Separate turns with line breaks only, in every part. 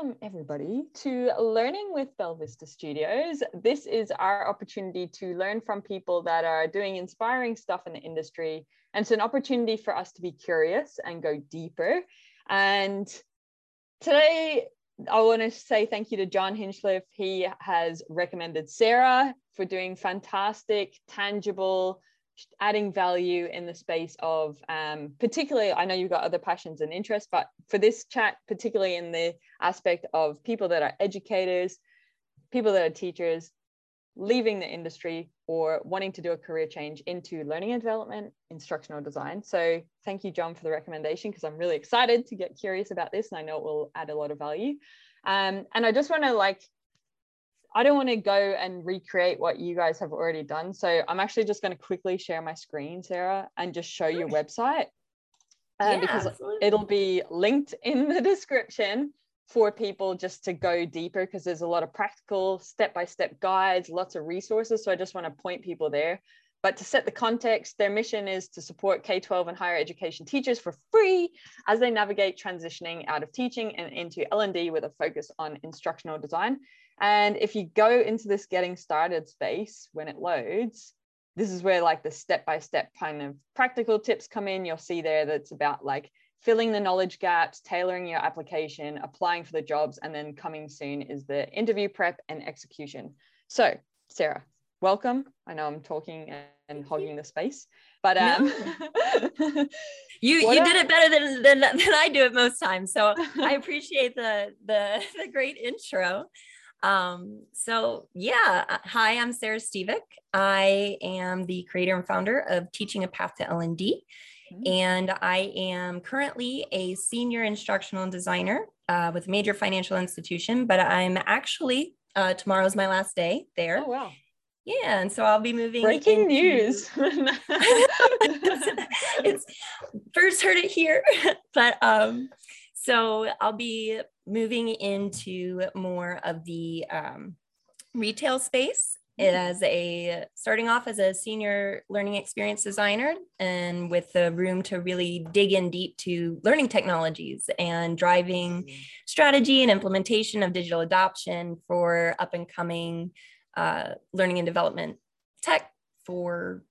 welcome everybody to Learning with Bell Vista Studios. This is our opportunity to learn from people that are doing inspiring stuff in the industry. And it's an opportunity for us to be curious and go deeper. And today, I want to say thank you to John Hinchliffe. He has recommended Sarah for doing fantastic, tangible, adding value in the space of um, particularly i know you've got other passions and interests but for this chat particularly in the aspect of people that are educators people that are teachers leaving the industry or wanting to do a career change into learning and development instructional design. So thank you john for the recommendation because i'm really excited to get curious about this and i know it will add a lot of value. Um, and i just want to like I don't want to go and recreate what you guys have already done. So I'm actually just going to quickly share my screen, Sarah, and just show your website uh, yeah, because absolutely. it'll be linked in the description for people just to go deeper because there's a lot of practical step-by-step guides, lots of resources. So I just want to point people there. But to set the context, their mission is to support K 12 and higher education teachers for free as they navigate transitioning out of teaching and into L&D with a focus on instructional design. And if you go into this getting started space when it loads, this is where like the step-by-step kind of practical tips come in. You'll see there that's about like filling the knowledge gaps, tailoring your application, applying for the jobs, and then coming soon is the interview prep and execution. So, Sarah, welcome. I know I'm talking and hogging the space, but um,
no. you you did it better than, than than I do it most times. So I appreciate the the the great intro. Um, so yeah, uh, hi, I'm Sarah Stevick. I am the creator and founder of Teaching a Path to L&D. Mm-hmm. And I am currently a senior instructional designer uh, with a major financial institution, but I'm actually, uh, tomorrow's my last day there.
Oh, wow.
Yeah, and so I'll be moving.
Breaking into... news.
it's first heard it here, but um, so I'll be moving into more of the um, retail space mm-hmm. as a starting off as a senior learning experience designer and with the room to really dig in deep to learning technologies and driving mm-hmm. strategy and implementation of digital adoption for up and coming uh, learning and development tech for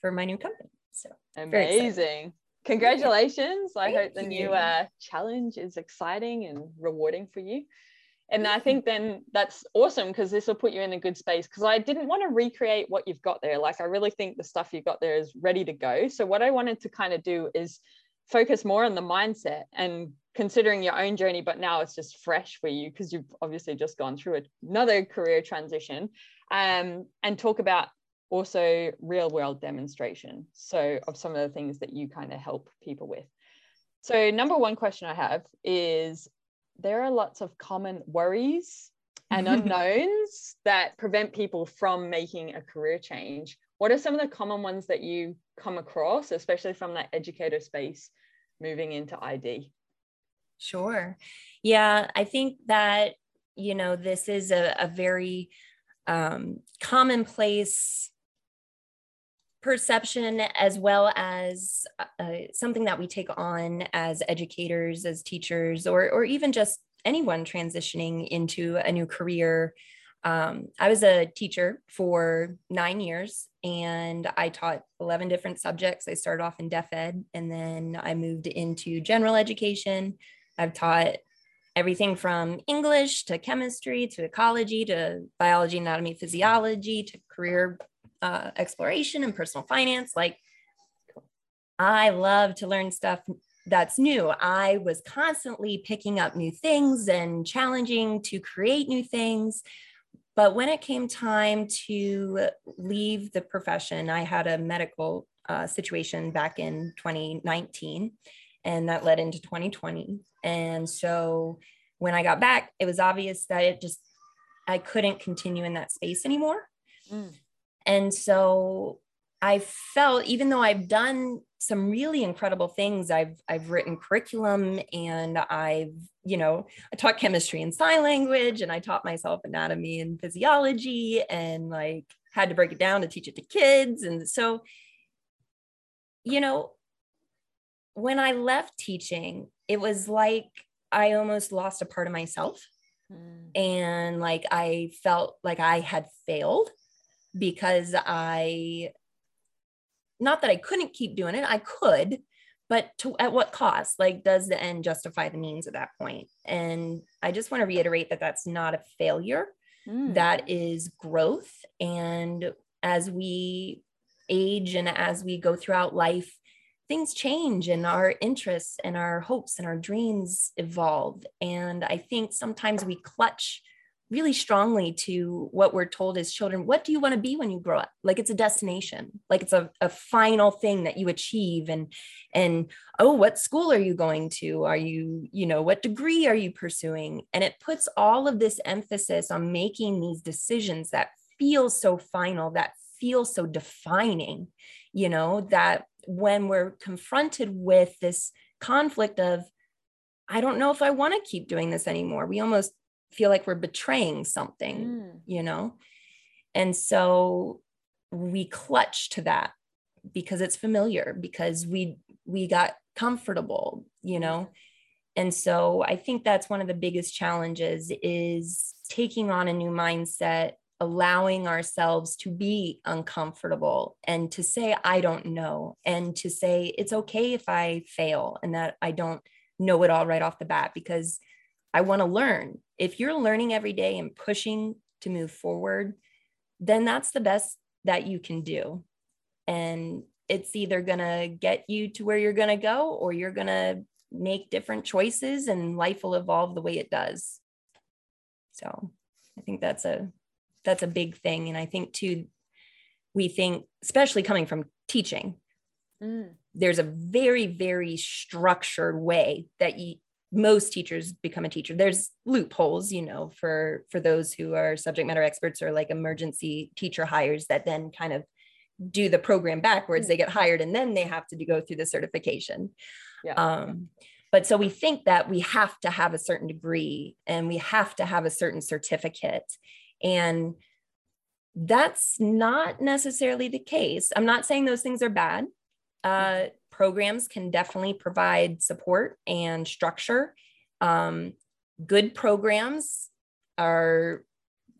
for my new company so
amazing congratulations. I hope the new uh, challenge is exciting and rewarding for you. And I think then that's awesome because this will put you in a good space. Because I didn't want to recreate what you've got there. Like, I really think the stuff you've got there is ready to go. So, what I wanted to kind of do is focus more on the mindset and considering your own journey, but now it's just fresh for you because you've obviously just gone through another career transition um, and talk about also real world demonstration. So of some of the things that you kind of help people with. So number one question I have is there are lots of common worries and unknowns that prevent people from making a career change. What are some of the common ones that you come across, especially from that educator space moving into ID?
Sure. Yeah, I think that, you know, this is a, a very um, commonplace perception as well as uh, something that we take on as educators as teachers or, or even just anyone transitioning into a new career. Um, i was a teacher for nine years and i taught 11 different subjects. I started off in deaf ed and then i moved into general education. I've taught everything from english to chemistry to ecology to biology anatomy physiology to career uh, exploration and personal finance. Like, I love to learn stuff that's new. I was constantly picking up new things and challenging to create new things. But when it came time to leave the profession, I had a medical uh, situation back in 2019, and that led into 2020. And so when I got back, it was obvious that it just, I couldn't continue in that space anymore. Mm. And so I felt, even though I've done some really incredible things, I've I've written curriculum and I've, you know, I taught chemistry and sign language and I taught myself anatomy and physiology and like had to break it down to teach it to kids. And so, you know, when I left teaching, it was like I almost lost a part of myself. Mm. And like I felt like I had failed because I, not that I couldn't keep doing it, I could, but to, at what cost? Like, does the end justify the means at that point? And I just want to reiterate that that's not a failure. Mm. That is growth. And as we age and as we go throughout life, things change and our interests and our hopes and our dreams evolve. And I think sometimes we clutch really strongly to what we're told as children what do you want to be when you grow up? Like it's a destination. Like it's a, a final thing that you achieve and and oh what school are you going to? Are you you know what degree are you pursuing? And it puts all of this emphasis on making these decisions that feel so final that feel so defining you know that when we're confronted with this conflict of i don't know if i want to keep doing this anymore we almost feel like we're betraying something mm. you know? And so we clutch to that because it's familiar because we we got comfortable you know? And so i think that's one of the biggest challenges is taking on a new mindset allowing ourselves to be uncomfortable and to say, I don't know, and to say, it's okay if I fail and that I don't know it all right off the bat because I want to learn. If you're learning every day and pushing to move forward, then that's the best that you can do. And it's either going to get you to where you're going to go or you're going to make different choices and life will evolve the way it does. So I think that's a that's a big thing and i think too we think especially coming from teaching mm. there's a very very structured way that you most teachers become a teacher there's loopholes you know for for those who are subject matter experts or like emergency teacher hires that then kind of do the program backwards they get hired and then they have to go through the certification yeah. um but so we think that we have to have a certain degree and we have to have a certain certificate and that's not necessarily the case. I'm not saying those things are bad. Uh, programs can definitely provide support and structure. Um, good programs are,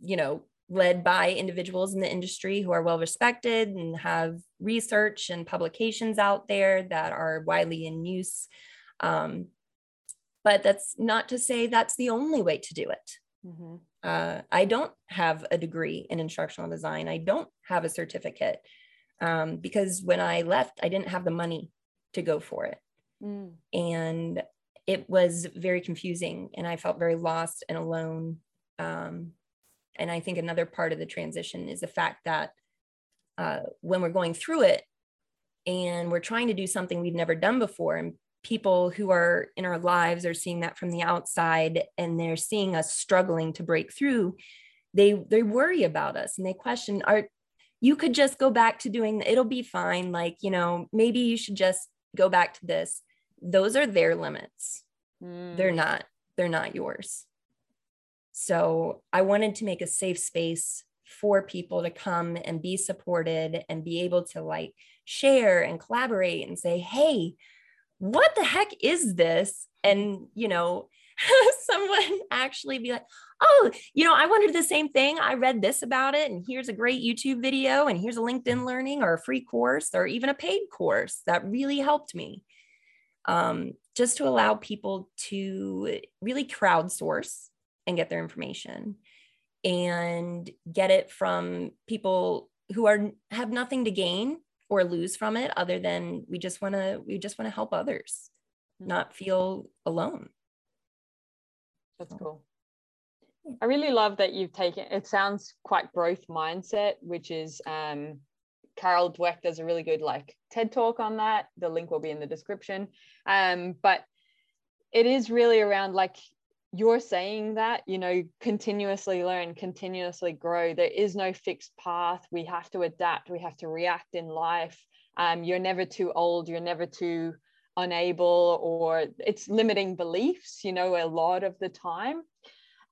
you know, led by individuals in the industry who are well respected and have research and publications out there that are widely in use. Um, but that's not to say that's the only way to do it. Mm-hmm. Uh, I don't have a degree in instructional design. I don't have a certificate um, because when I left, I didn't have the money to go for it. Mm. And it was very confusing and I felt very lost and alone. Um, and I think another part of the transition is the fact that uh, when we're going through it and we're trying to do something we've never done before and people who are in our lives are seeing that from the outside and they're seeing us struggling to break through they they worry about us and they question are you could just go back to doing it'll be fine like you know maybe you should just go back to this those are their limits mm. they're not they're not yours so i wanted to make a safe space for people to come and be supported and be able to like share and collaborate and say hey what the heck is this? And, you know, someone actually be like, oh, you know, I wondered the same thing. I read this about it, and here's a great YouTube video, and here's a LinkedIn Learning or a free course or even a paid course that really helped me. Um, just to allow people to really crowdsource and get their information and get it from people who are have nothing to gain or lose from it other than we just want to we just want to help others mm-hmm. not feel alone
that's cool. I really love that you've taken it sounds quite growth mindset which is um carol dweck does a really good like ted talk on that. The link will be in the description. Um but it is really around like you're saying that you know continuously learn continuously grow. There is no fixed path. We have to adapt. We have to react in life. Um, you're never too old. You're never too unable or it's limiting beliefs you know a lot of the time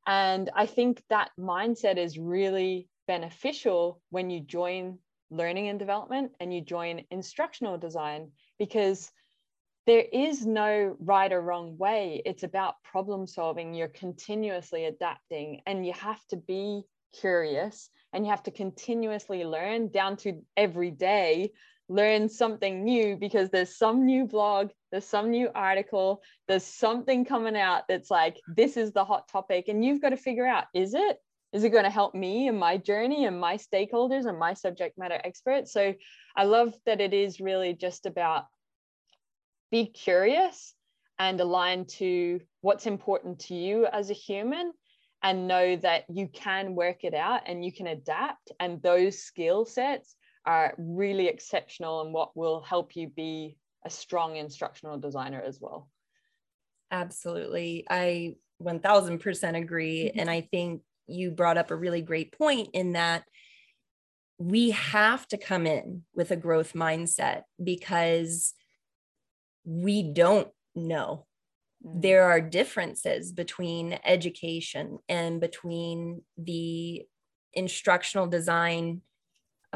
and i think that mindset is really beneficial when you join learning and development and you join instructional design because there is no right or wrong way. It's about problem solving. You're continuously adapting and you have to be curious and you have to continuously learn down to every day learn something new because there's some new blog, there's some new article, there's something coming out that's like, this is the hot topic. And you've got to figure out, is it? Is it going to help me and my journey and my stakeholders and my subject matter experts? So I love that it is really just about be curious and align to what's important to you as a human and know that you can work it out and you can adapt and those skill sets are really exceptional and what will help you be a strong instructional designer as well.
Absolutely. I 1000% agree. Mm-hmm. And I think you brought up a really great point in that we have to come in with a growth mindset because we don't know. Mm-hmm. There are differences between education and between the instructional design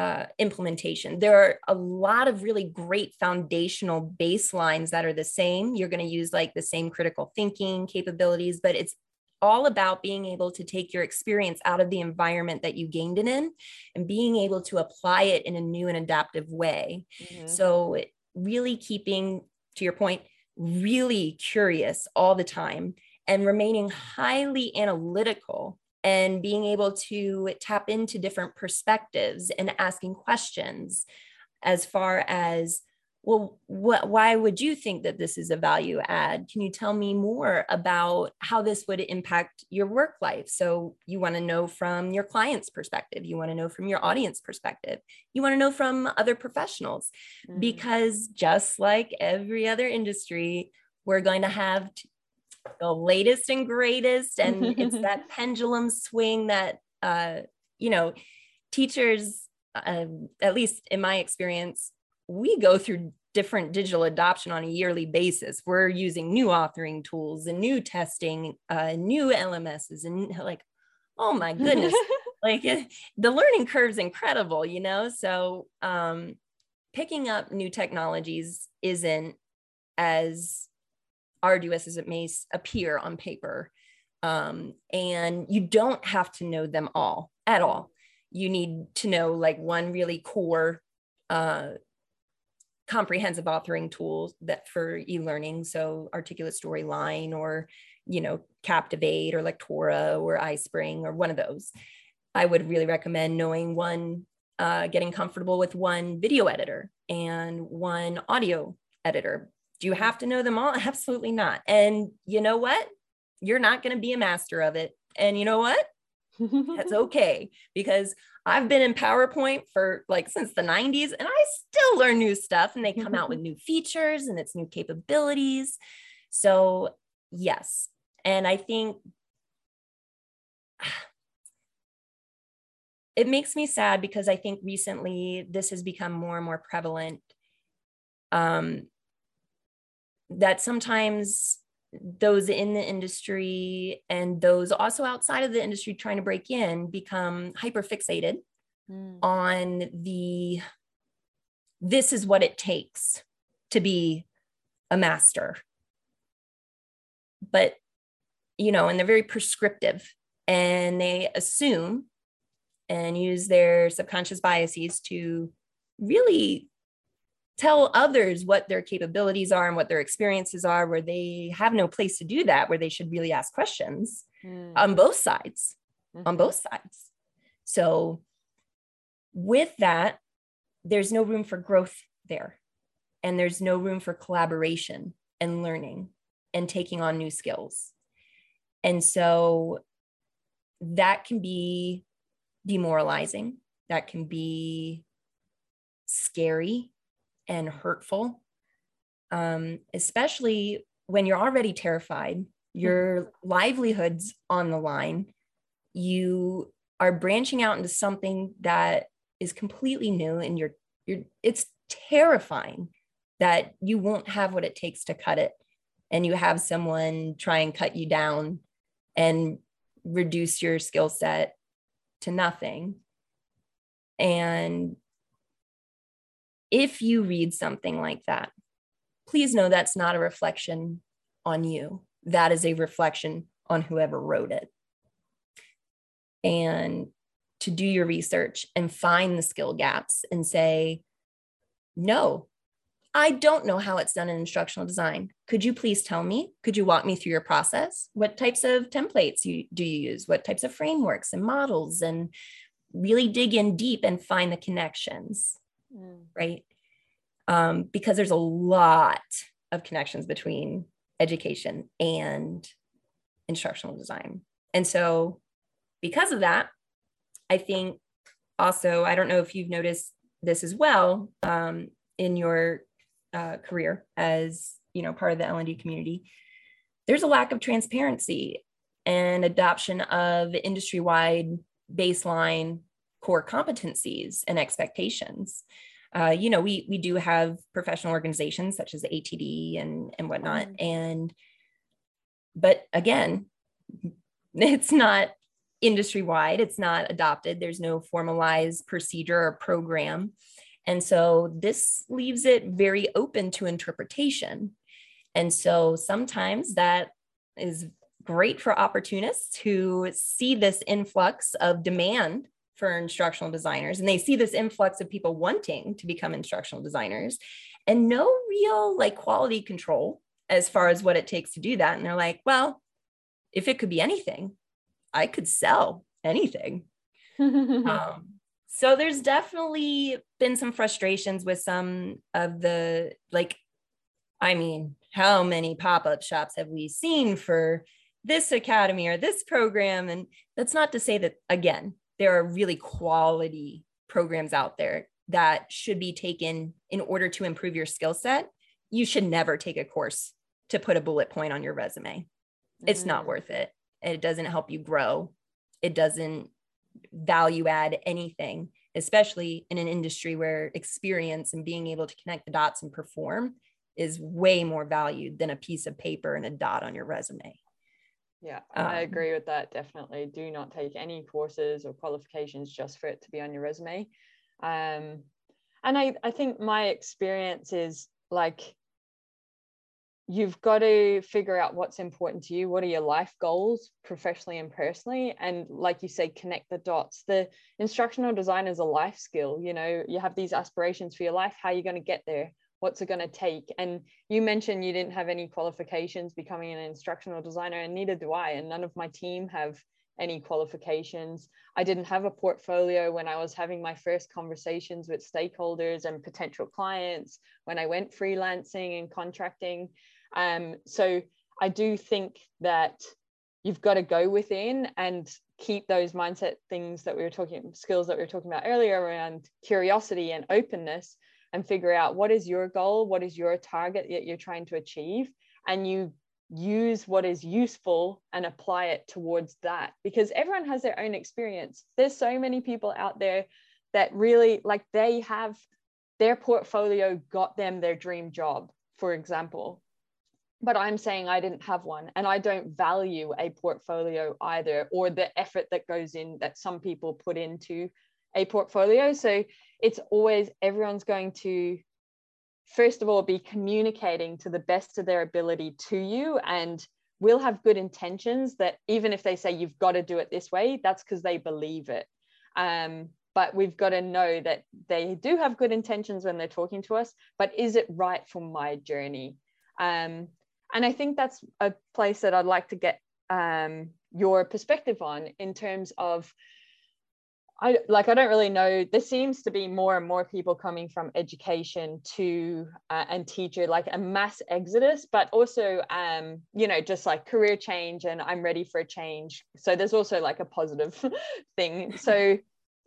uh, implementation. There are a lot of really great foundational baselines that are the same. You're going to use like the same critical thinking capabilities, but it's all about being able to take your experience out of the environment that you gained it in and being able to apply it in a new and adaptive way. Mm-hmm. So, really keeping, to your point, really curious all the time and remaining highly analytical and being able to tap into different perspectives and asking questions as far as well what why would you think that this is a value add? Can you tell me more about how this would impact your work life? So you want to know from your client's perspective. You want to know from your audience perspective. You want to know from other professionals. Mm. because just like every other industry we're going to have the latest and greatest and it's that pendulum swing that uh, you know teachers uh, at least in my experience we go through different digital adoption on a yearly basis. We're using new authoring tools and new testing uh, new lms's and like oh my goodness. Like the learning curve is incredible you know? So um, picking up new technologies isn't as arduous as it may appear on paper. Um, and you don't have to know them all at all. You need to know like one really core uh, comprehensive authoring tool that for e-learning. So Articulate Storyline or, you know, Captivate or Lectora or iSpring or one of those. I would really recommend knowing one, uh, getting comfortable with one video editor and one audio editor do you have to know them all? Absolutely not. And you know what? You're not going to be a master of it. And you know what? That's okay because I've been in PowerPoint for like since the 90s and I still learn new stuff and they come out with new features and it's new capabilities. So, yes. And I think it makes me sad because I think recently this has become more and more prevalent. Um, that sometimes those in the industry and those also outside of the industry trying to break in become hyper fixated mm. on the this is what it takes to be a master but you know and they're very prescriptive and they assume and use their subconscious biases to really tell others what their capabilities are and what their experiences are where they have no place to do that where they should really ask questions mm. on both sides mm-hmm. on both sides so with that there's no room for growth there and there's no room for collaboration and learning and taking on new skills and so that can be demoralizing that can be scary and hurtful, um, especially when you're already terrified, your livelihood's on the line, you are branching out into something that is completely new and you're you're it's terrifying that you won't have what it takes to cut it and you have someone try and cut you down and reduce your skill set to nothing. And if you read something like that, please know that's not a reflection on you. That is a reflection on whoever wrote it. And to do your research and find the skill gaps and say, no, I don't know how it's done in instructional design. Could you please tell me? Could you walk me through your process? What types of templates you, do you use? What types of frameworks and models? And really dig in deep and find the connections, mm. right? Um, because there's a lot of connections between education and instructional design. And so, because of that, I think also, I don't know if you've noticed this as well um, in your uh, career as you know part of the L&D community. There's a lack of transparency and adoption of industry-wide baseline core competencies and expectations. Uh, you know, we we do have professional organizations such as the ATD and and whatnot, mm-hmm. and but again, it's not industry wide. It's not adopted. There's no formalized procedure or program, and so this leaves it very open to interpretation. And so sometimes that is great for opportunists who see this influx of demand for instructional designers and they see this influx of people wanting to become instructional designers and no real like quality control as far as what it takes to do that and they're like well if it could be anything i could sell anything. Um, so there's definitely been some frustrations with some of the like i mean how many pop-up shops have we seen for this academy or this program? And that's not to say that again there are really quality programs out there that should be taken in order to improve your skill set. You should never take a course to put a bullet point on your resume. It's not mm. worth it. It doesn't help you grow. It doesn't value add anything, especially in an industry where experience and being able to connect the dots and perform is way more valued than a piece of paper and a dot on your resume.
Yeah, um, I agree with that. Definitely do not take any courses or qualifications just for it to be on your resume. Um, and I, I think my experience is like you've got to figure out what's important to you. What are your life goals professionally and personally? And like you say, connect the dots. The instructional design is a life skill. You know, you have these aspirations for your life. How are you going to get there? What's it going to take? And you mentioned you didn't have any qualifications becoming an instructional designer and neither do i and none of my team have any qualifications. I didn't have a portfolio when i was having my first conversations with stakeholders and potential clients when i went freelancing and contracting. Um, so i do think that you've got to go within and keep those mindset things that we were talking skills that we were talking about earlier around curiosity and openness and figure out what is your goal, what is your target that you're trying to achieve, and you use what is useful and apply it towards that because everyone has their own experience. There's so many people out there that really like they have their portfolio got them their dream job, for example. But I'm saying I didn't have one and I don't value a portfolio either or the effort that goes in that some people put into a portfolio. So it's always everyone's going to first of all be communicating to the best of their ability to you and will have good intentions that even if they say you've got to do it this way that's because they believe it. Um, but we've got to know that they do have good intentions when they're talking to us but is it right for my journey? Um, and i think that's a place that i'd like to get um, your perspective on in terms of I like I don't really know. There seems to be more and more people coming from education to uh, and teacher, like a mass exodus, but also um, you know, just like career change and I'm ready for a change. So there's also like a positive thing. So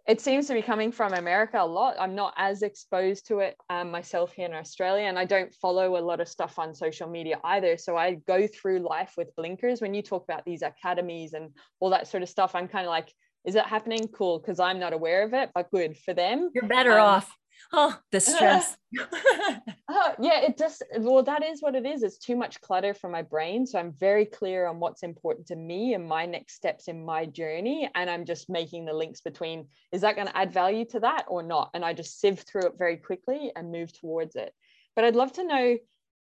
it seems to be coming from America a lot. I'm not as exposed to it um, myself here in Australia, and I don't follow a lot of stuff on social media either. So I go through life with blinkers. When you talk about these academies and all that sort of stuff, I'm kind of like, is it happening? Cool, because I'm not aware of it, but good for them.
You're better um, off. Oh, the stress.
oh, yeah, it just, well, that is what it is. It's too much clutter for my brain. So I'm very clear on what's important to me and my next steps in my journey. And I'm just making the links between is that going to add value to that or not? And I just sieve through it very quickly and move towards it. But I'd love to know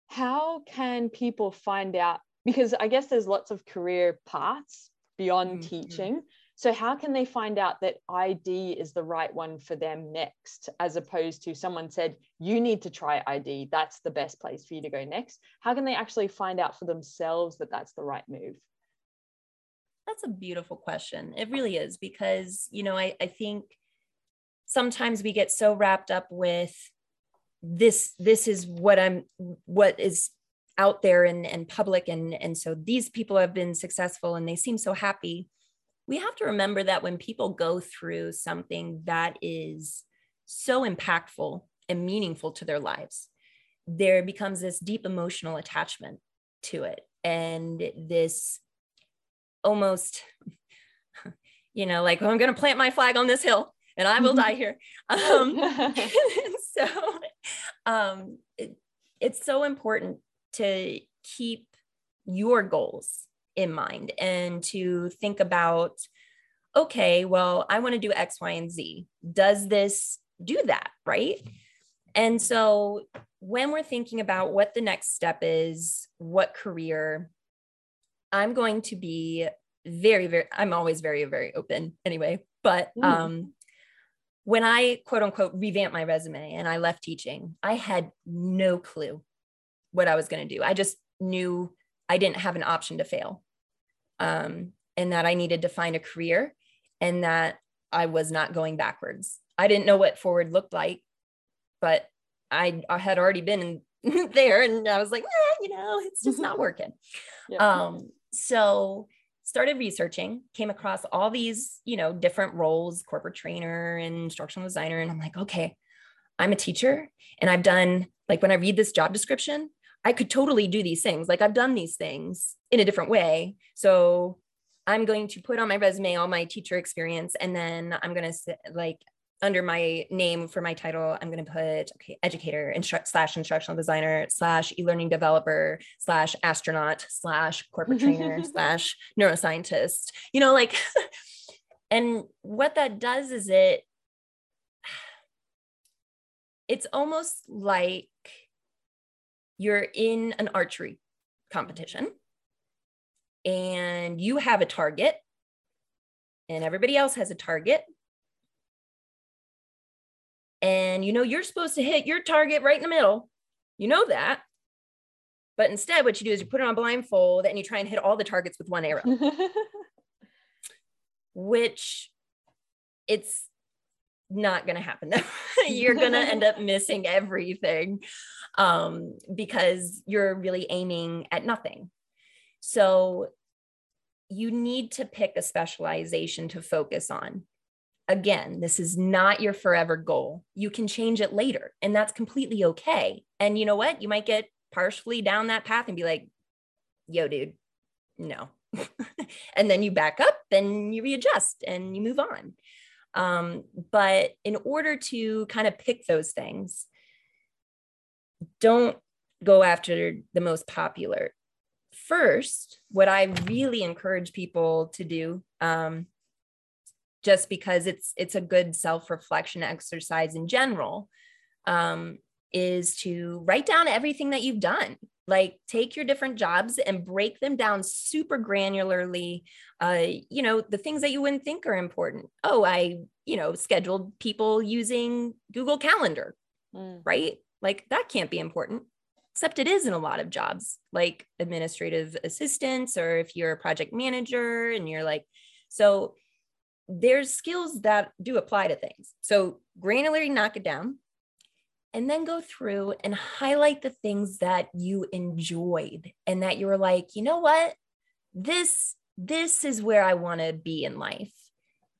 how can people find out? Because I guess there's lots of career paths beyond mm-hmm. teaching. So, how can they find out that ID is the right one for them next, as opposed to someone said, you need to try ID, that's the best place for you to go next? How can they actually find out for themselves that that's the right move?
That's a beautiful question. It really is, because, you know, I, I think sometimes we get so wrapped up with this, this is what I'm, what is out there and, and public. And, and so these people have been successful and they seem so happy we have to remember that when people go through something that is so impactful and meaningful to their lives, there becomes this deep emotional attachment to it. And this almost, you know, like, oh, I'm going to plant my flag on this hill and I will die here. Um, so um, it, it's so important to keep your goals in mind and to think about okay well i want to do x y and z. Does this do that right? And so when we're thinking about what the next step is what career i'm going to be very very i'm always very very open anyway but mm. um when i quote unquote revamped my resume and i left teaching i had no clue what i was going to do. I just knew i didn't have an option to fail um, and that I needed to find a career and that I was not going backwards. I didn't know what forward looked like, but I, I had already been in, there and I was like, eh, you know, it's just not working. yeah. Um, so started researching, came across all these, you know, different roles, corporate trainer and instructional designer. And I'm like, okay, I'm a teacher and I've done like when I read this job description, I could totally do these things. Like I've done these things in a different way. So I'm going to put on my resume all my teacher experience and then I'm going to like under my name for my title, I'm going to put okay, educator instru- slash instructional designer slash e-learning developer slash astronaut slash corporate trainer slash neuroscientist. You know, like, and what that does is it, it's almost like you're in an archery competition and you have a target and everybody else has a target. And you know you're supposed to hit your target right in the middle. You know that. But instead what you do is you put it on blindfold and you try and hit all the targets with one arrow. Which it's not going to happen you're going to end up missing everything um, because you're really aiming at nothing. So you need to pick a specialization to focus on. Again, this is not your forever goal. You can change it later, and that's completely okay. And you know what? You might get partially down that path and be like, yo, dude, no. and then you back up and you readjust and you move on. Um, but in order to kind of pick those things, don't go after the most popular. First, what I really encourage people to do, um, just because it's it's a good self-reflection exercise in general, um, is to write down everything that you've done. Like take your different jobs and break them down super granularly. Uh, you know, the things that you wouldn't think are important. Oh, I, you know, scheduled people using Google Calendar, mm. right? Like that can't be important, except it is in a lot of jobs, like administrative assistants, or if you're a project manager and you're like, so there's skills that do apply to things. So granularly knock it down and then go through and highlight the things that you enjoyed and that you were like, you know what? This this is where I want to be in life.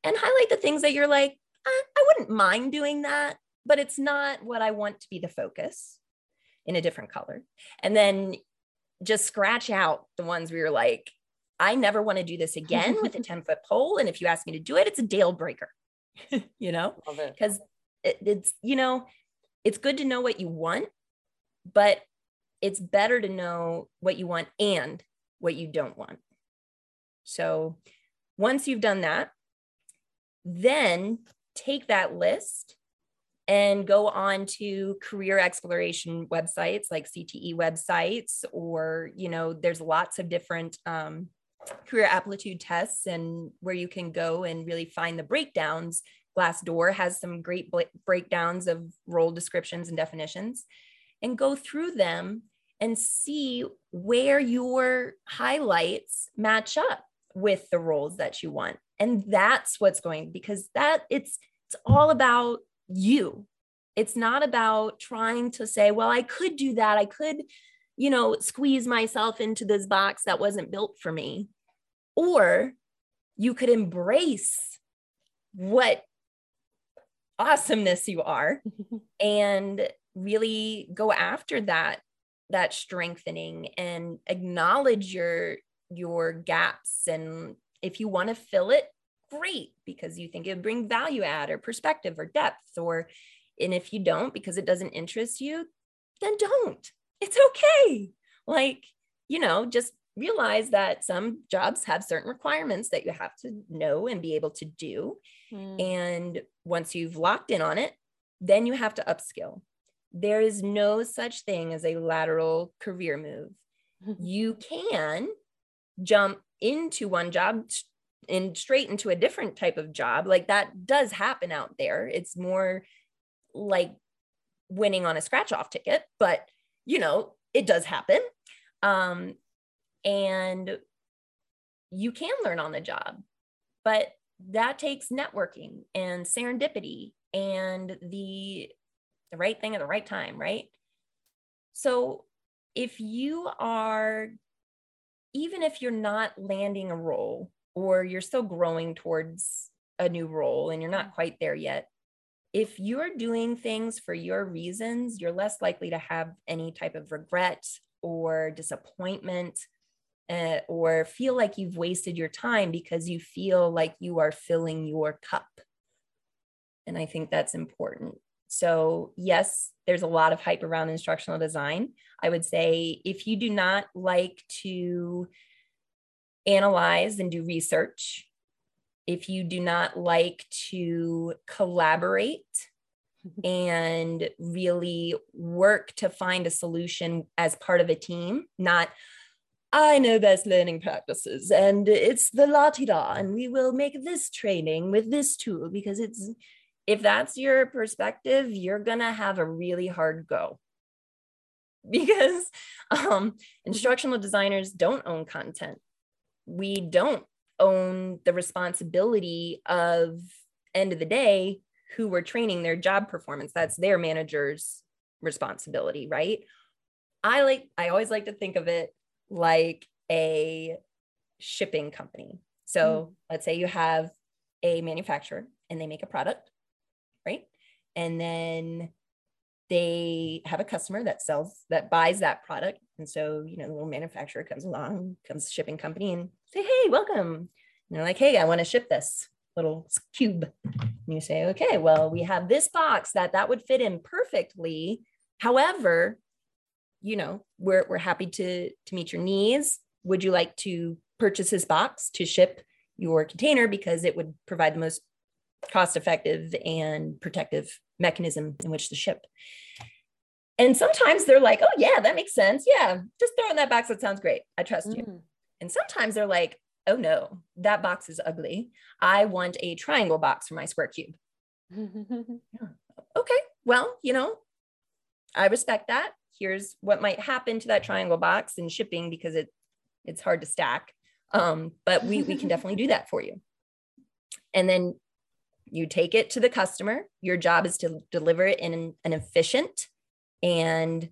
And highlight the things that you're like, I, I wouldn't mind doing that, but it's not what I want to be the focus in a different color. And then just scratch out the ones where you're like, I never want to do this again with a 10 foot pole. And if you ask me to do it, it's a deal breaker, you know, because it, it's, you know, it's good to know what you want, but it's better to know what you want and what you don't want. So once you've done that, then take that list and go on to career exploration websites like CTE websites, or, you know, there's lots of different um, career aptitude tests and where you can go and really find the breakdowns. Glassdoor has some great breakdowns of role descriptions and definitions, and go through them and see where your highlights match up with the roles that you want. And that's what's going because that it's it's all about you. It's not about trying to say, well, I could do that. I could, you know, squeeze myself into this box that wasn't built for me. Or you could embrace what awesomeness you are. And really go after that that strengthening and acknowledge your your gaps. And if you want to fill it great because you think it would bring value add or perspective or depth or and if you don't because it doesn't interest you then don't. It's okay. Like you know just realize that some jobs have certain requirements that you have to know and be able to do mm. and once you've locked in on it then you have to upskill. There is no such thing as a lateral career move. You can jump into one job and straight into a different type of job. Like that does happen out there. It's more like winning on a scratch off ticket but you know it does happen. Um and you can learn on the job but that takes networking and serendipity and the the right thing at the right time right? So if you are even if you're not landing a role or you're still growing towards a new role and you're not mm-hmm. quite there yet, if you're doing things for your reasons, you're less likely to have any type of regret or disappointment uh, or feel like you've wasted your time because you feel like you are filling your cup. And I think that's important. So, yes, there's a lot of hype around instructional design. I would say if you do not like to analyze and do research, if you do not like to collaborate and really work to find a solution as part of a team, not I know best learning practices and it's the la da, and we will make this training with this tool because it's if that's your perspective, you're to have a really hard go because um, instructional designers don't own content. We don't own the responsibility of end of the day who we're training their job performance. That's their manager's responsibility, right? I like I always like to think of it like a shipping company. So mm. let's say you have a manufacturer and they make a product right? And then they have a customer that sells that buys that product. And so, you know, the little manufacturer comes along, comes the shipping company and say, Hey, welcome. And they're like, Hey, I want to ship this little cube. And you say, okay, well, we have this box that that would fit in perfectly. However, you know, we're, we're happy to, to meet your needs. Would you like to purchase this box to ship your container because it would provide the most cost effective and protective mechanism in which to ship. And sometimes they're like, oh, yeah, that makes sense. Yeah, just throw in that box. That sounds great. I trust mm. you. And sometimes they're like, oh, no, that box is ugly. I want a triangle box for my square cube. yeah. Okay, well, you know, I respect that. Here's what might happen to that triangle box in shipping because it it's hard to stack. Um, but we we can definitely do that for you. And then you take it to the customer. Your job is to deliver it in an, an efficient and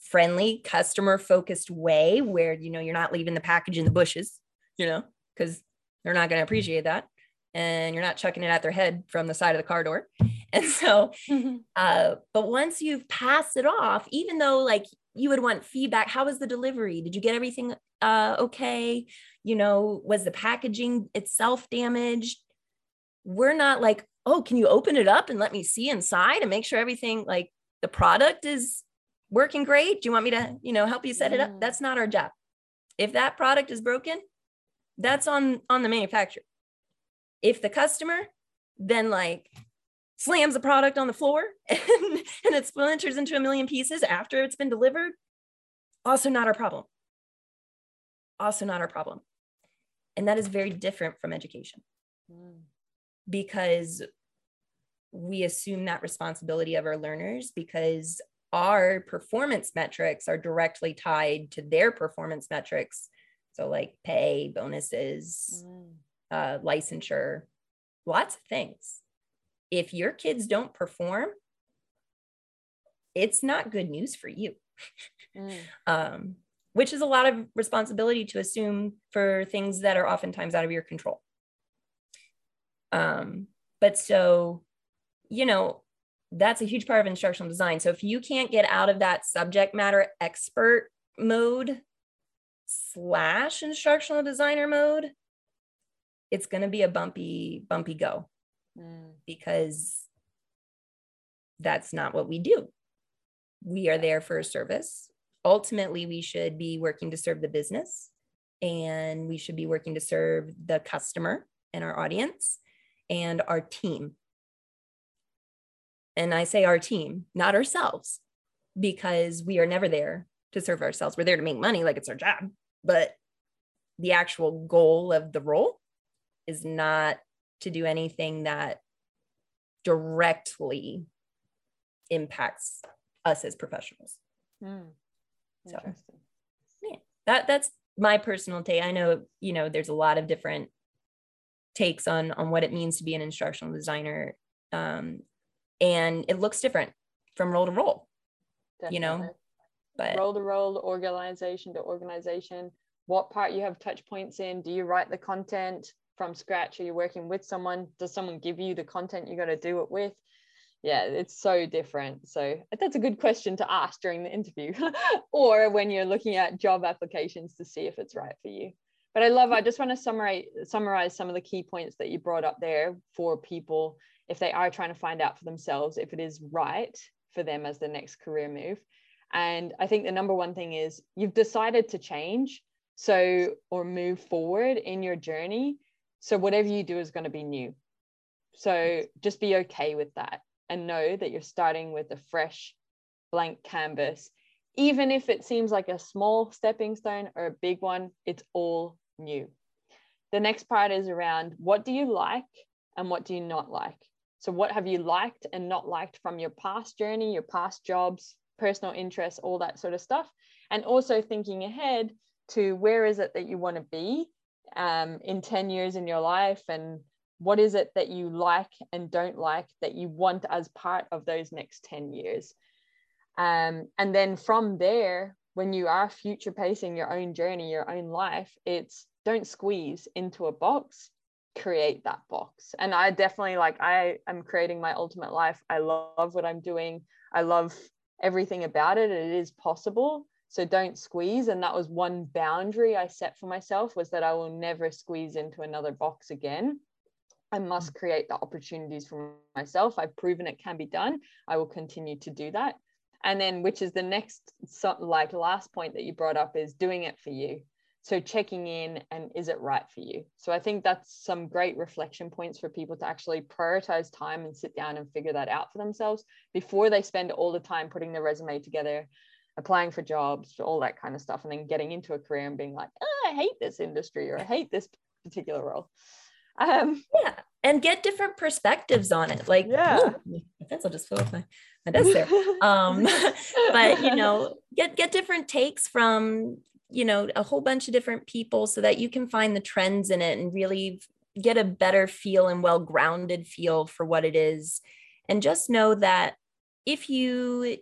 friendly, customer focused way where you know you're not leaving the package in the bushes, you know, because they're not going to appreciate that. And you're not chucking it at their head from the side of the car door. And so, uh, but once you've passed it off, even though like you would want feedback, how was the delivery? Did you get everything uh, okay? You know, was the packaging itself damaged? we're not like, oh, can you open it up and let me see inside and make sure everything like the product is working great? Do you want me to, you know, help you set it up? That's not our job. If that product is broken, that's on on the manufacturer. If the customer, then like slams the product on the floor and, and it splinters into a million pieces after it's been delivered, also not our problem. Also not our problem. And that is very different from education mm. because we assume that responsibility of our learners because our performance metrics are directly tied to their performance metrics. So, like pay, bonuses, mm. uh, licensure, lots of things. If your kids don't perform, it's not good news for you. Mm. um, which is a lot of responsibility to assume for things that are oftentimes out of your control. Um, but so, you know, that's a huge part of instructional design. So if you can't get out of that subject matter expert mode slash instructional designer mode, it's going to be a bumpy, bumpy go mm. because that's not what we do. We are there for a service. Ultimately, we should be working to serve the business and we should be working to serve the customer and our audience and our team and I say our team, not ourselves, because we are never there to serve ourselves. We're there to make money, like it's our job. But the actual goal of the role is not to do anything that directly impacts us as professionals. Mm, so, yeah, that that's my personal take. I know, you know, there's a lot of different takes on on what it means to be an instructional designer. Um, and it looks different from role to role Definitely. you know
but role to role organization to organization what part you have touch points in do you write the content from scratch are you're working with someone does someone give you the content you got to do it with yeah it's so different so that's a good question to ask during the interview or when you're looking at job applications to see if it's right for you but i love i just want to summarize summarize some of the key points that you brought up there for people if they are trying to find out for themselves if it is right for them as the next career move. And I think the number one thing is you've decided to change so or move forward in your journey. So whatever you do is going to be new. So just be okay with that and know that you're starting with a fresh blank canvas. Even if it seems like a small stepping stone or a big one, it's all new. The next part is around what do you like and what do you not like? So, what have you liked and not liked from your past journey, your past jobs, personal interests, all that sort of stuff? And also thinking ahead to where is it that you want to be um, in 10 years in your life? And what is it that you like and don't like that you want as part of those next 10 years? Um, and then from there when you are future pacing your own journey your own life it's don't squeeze into a box create that box. And i definitely like i am creating my ultimate life. I love what i'm doing. I love everything about it. It is possible so don't squeeze and that was one boundary i set for myself was that i will never squeeze into another box again. I must mm. create the opportunities for myself. I've proven it can be done. I will continue to do that. And then which is the next like last point that you brought up is doing it for you. So checking in and is it right for you? So i think that's some great reflection points for people to actually prioritize time and sit down and figure that out for themselves before they spend all the time putting their resume together applying for jobs all that kind of stuff and then getting into a career and being like oh, i hate this industry or i hate this particular role.
Um yeah and get different perspectives on it like yeah. I guess i'll just fill with my my desk there. Um but you know get get different takes from you know a whole bunch of different people so that you can find the trends in it and really get a better feel and well grounded feel for what it is. And just know that if you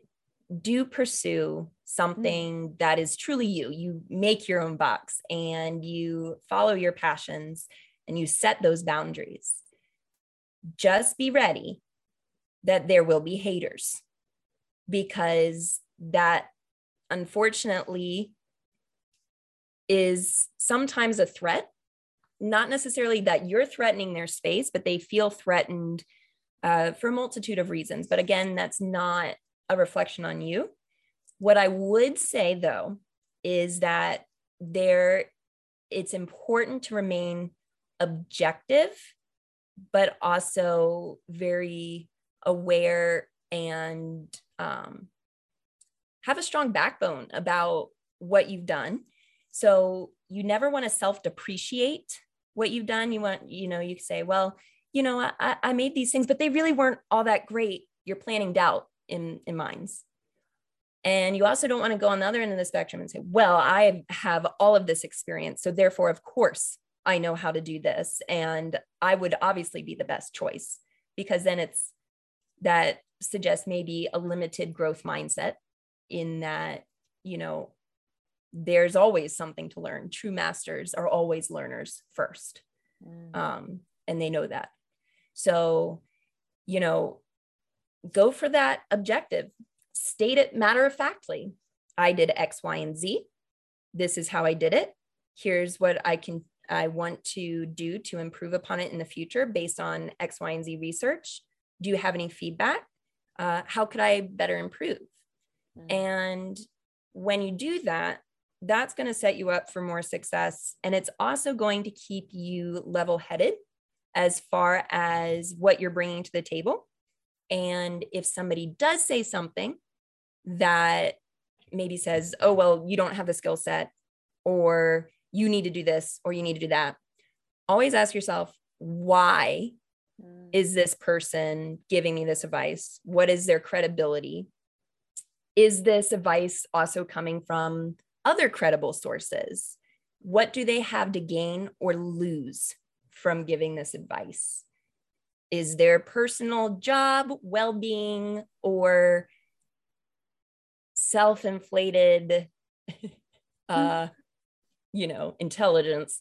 do pursue something mm. that is truly you you make your own box and you follow your passions and you set those boundaries just be ready that there will be haters because that unfortunately is sometimes a threat, not necessarily that you're threatening their space, but they feel threatened uh, for a multitude of reasons. But again, that's not a reflection on you. What I would say though is that there it's important to remain objective but also very aware and um, have a strong backbone about what you've done. So you never want to self depreciate what you've done. You want, you know, you say, well, you know, I, I made these things, but they really weren't all that great. You're planning doubt in, in minds. And you also don't want to go on the other end of the spectrum and say, well, I have all of this experience. So therefore, of course, I know how to do this. And I would obviously be the best choice because then it's that suggests maybe a limited growth mindset in that, you know, there's always something to learn. True masters are always learners first. Mm. Um, and they know that. So, you know, go for that objective state it matter of factly. I did X, Y, and Z. This is how I did it. Here's what I can I want to do to improve upon it in the future based on X, Y, and Z research. Do you have any feedback? Uh, how could I better improve? Mm-hmm. And when you do that, that's going to set you up for more success. And it's also going to keep you level headed as far as what you're bringing to the table. And if somebody does say something that maybe says, oh, well, you don't have the skill set, or you need to do this, or you need to do that. Always ask yourself, why mm. is this person giving me this advice? What is their credibility? Is this advice also coming from other credible sources? What do they have to gain or lose from giving this advice? Is their personal job, well being, or self-inflated uh you know intelligence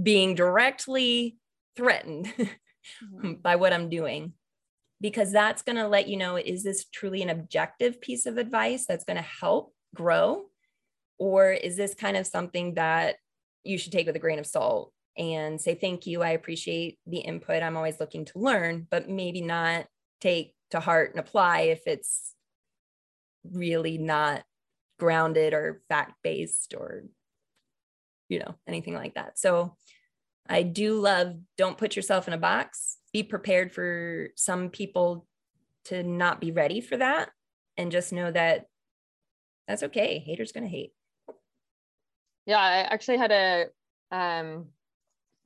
being directly threatened mm-hmm. by what i'm doing. Because that's going to let you know is this truly an objective piece of advice that's going to help grow? Or is this kind of something that you should take with a grain of salt and say thank you i appreciate the input. I'm always looking to learn but maybe not take to heart and apply if it's really not grounded or fact based or you know anything like that. So i do love don't put yourself in a box. Be prepared for some people to not be ready for that and just know that that's okay. Haters gonna hate.
Yeah i actually had a um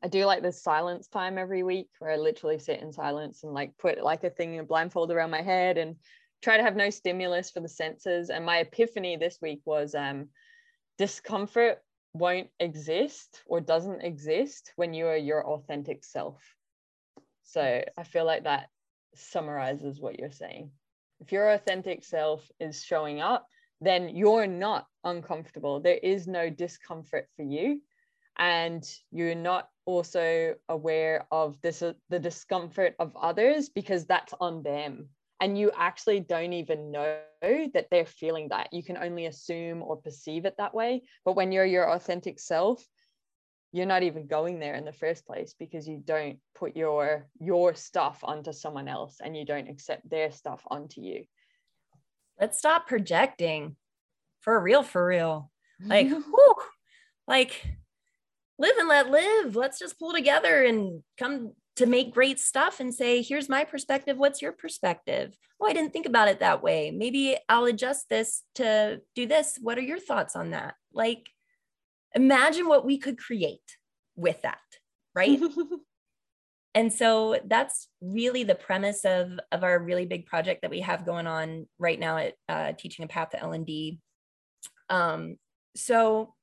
I do like this silence time every week where I literally sit in silence and like put like a thing a blindfold around my head and try to have no stimulus for the senses. And my epiphany this week was um, discomfort won't exist or doesn't exist when you are your authentic self. So I feel like that summarizes what you're saying. If your authentic self is showing up, then you're not uncomfortable. There is no discomfort for you. And you're not also aware of this uh, the discomfort of others because that's on them. And you actually don't even know that they're feeling that. You can only assume or perceive it that way. But when you're your authentic self you're not even going there in the first place because you don't put your your stuff onto someone else and you don't accept their stuff onto you.
Let's stop projecting. For real for real. Like whew, like live and let live let's just pull together and come to make great stuff and say, here's my perspective. What's your perspective? Oh, I didn't think about it that way. Maybe I'll adjust this to do this. What are your thoughts on that? Like, imagine what we could create with that, right? and so that's really the premise of, of our really big project that we have going on right now at uh, Teaching a Path to L&D. Um, so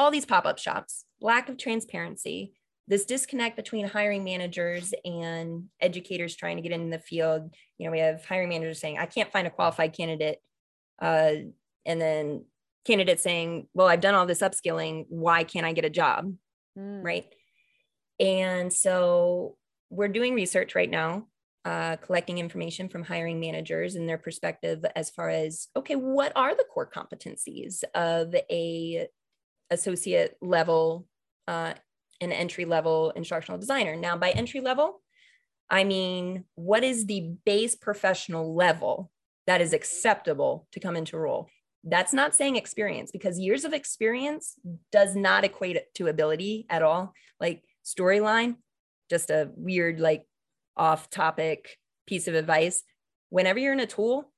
all these pop-up shops, lack of transparency, this disconnect between hiring managers and educators trying to get in the field. You know we have hiring managers saying i can't find a qualified candidate uh, and then candidates saying well i've done all this upskilling. Why can't i get a job? Mm. right? And so we're doing research right now uh, collecting information from hiring managers and their perspective as far as okay what are the core competencies of a associate level uh, an entry level instructional designer. Now, by entry level, I mean, what is the base professional level that is acceptable to come into a role? That's not saying experience because years of experience does not equate to ability at all. Like storyline, just a weird, like off topic piece of advice whenever you're in a tool,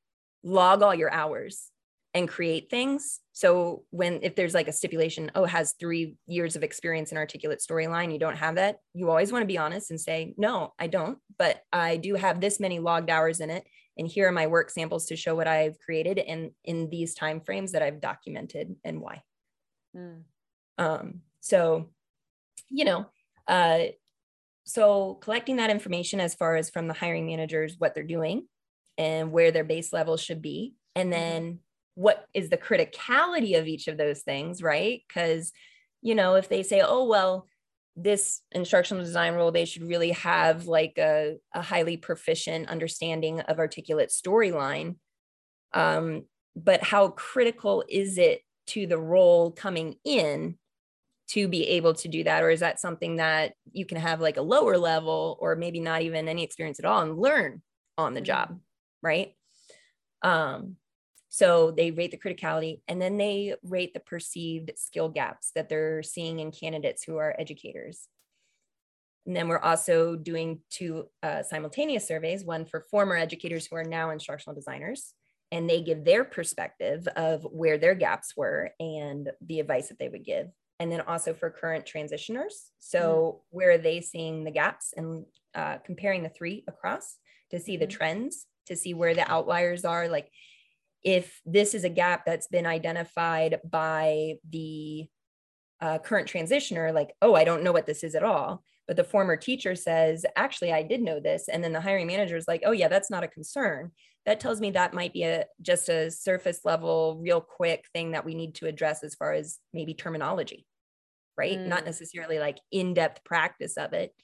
log all your hours and create things. So when if there's like a stipulation, oh, has three years of experience in articulate storyline, you don't have that. You always want to be honest and say, no, I don't, but I do have this many logged hours in it. And here are my work samples to show what I've created and in these time frames that I've documented and why. Mm. Um, so, you know, uh, so collecting that information as far as from the hiring managers, what they're doing and where their base level should be, and mm-hmm. then what is the criticality of each of those things, right? Because, you know, if they say, oh, well, this instructional design role, they should really have like a, a highly proficient understanding of articulate storyline. Um, but how critical is it to the role coming in to be able to do that? Or is that something that you can have like a lower level or maybe not even any experience at all and learn on the mm-hmm. job? Right. Um, so they rate the criticality and then they rate the perceived skill gaps that they're seeing in candidates who are educators. And then we're also doing two uh, simultaneous surveys, one for former educators who are now instructional designers, and they give their perspective of where their gaps were and the advice that they would give. And then also for current transitioners. So, mm. where are they seeing the gaps and uh, comparing the three across to see the mm. trends, to see where the outliers are? Like, if this is a gap that's been identified by the uh, current transitioner, like, oh, I don't know what this is at all. But the former teacher says, actually, I did know this. And then the hiring manager is like, oh, yeah, that's not a concern. That tells me that might be a just a surface level, real quick thing that we need to address as far as maybe terminology, right? Mm. Not necessarily like in depth practice of it,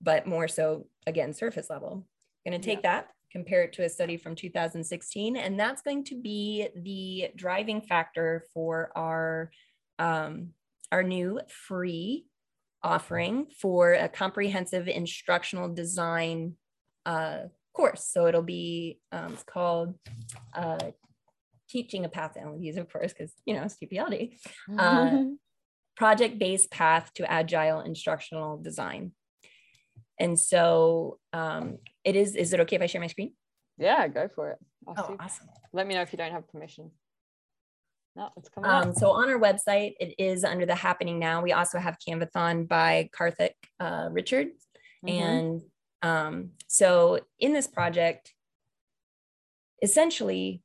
but more so, again, surface level. Going to take yeah. that compare it to a study from 2016. And that's going to be the driving factor for our, um, our new free offering for a comprehensive instructional design uh, course. So it'll be, um, it's called uh, Teaching a Path to LDs, of course, because, you know, it's TPLD. Uh, project-based path to agile instructional design. And so um, it is, is it okay if I share my screen?
Yeah, go for it.
oh, awesome.
Let me know if you don't have permission. No, it's coming
um, So on our website, it is under the happening now. We also have Canvathon by Karthik uh, Richards. Mm-hmm. And um, so in this project, essentially,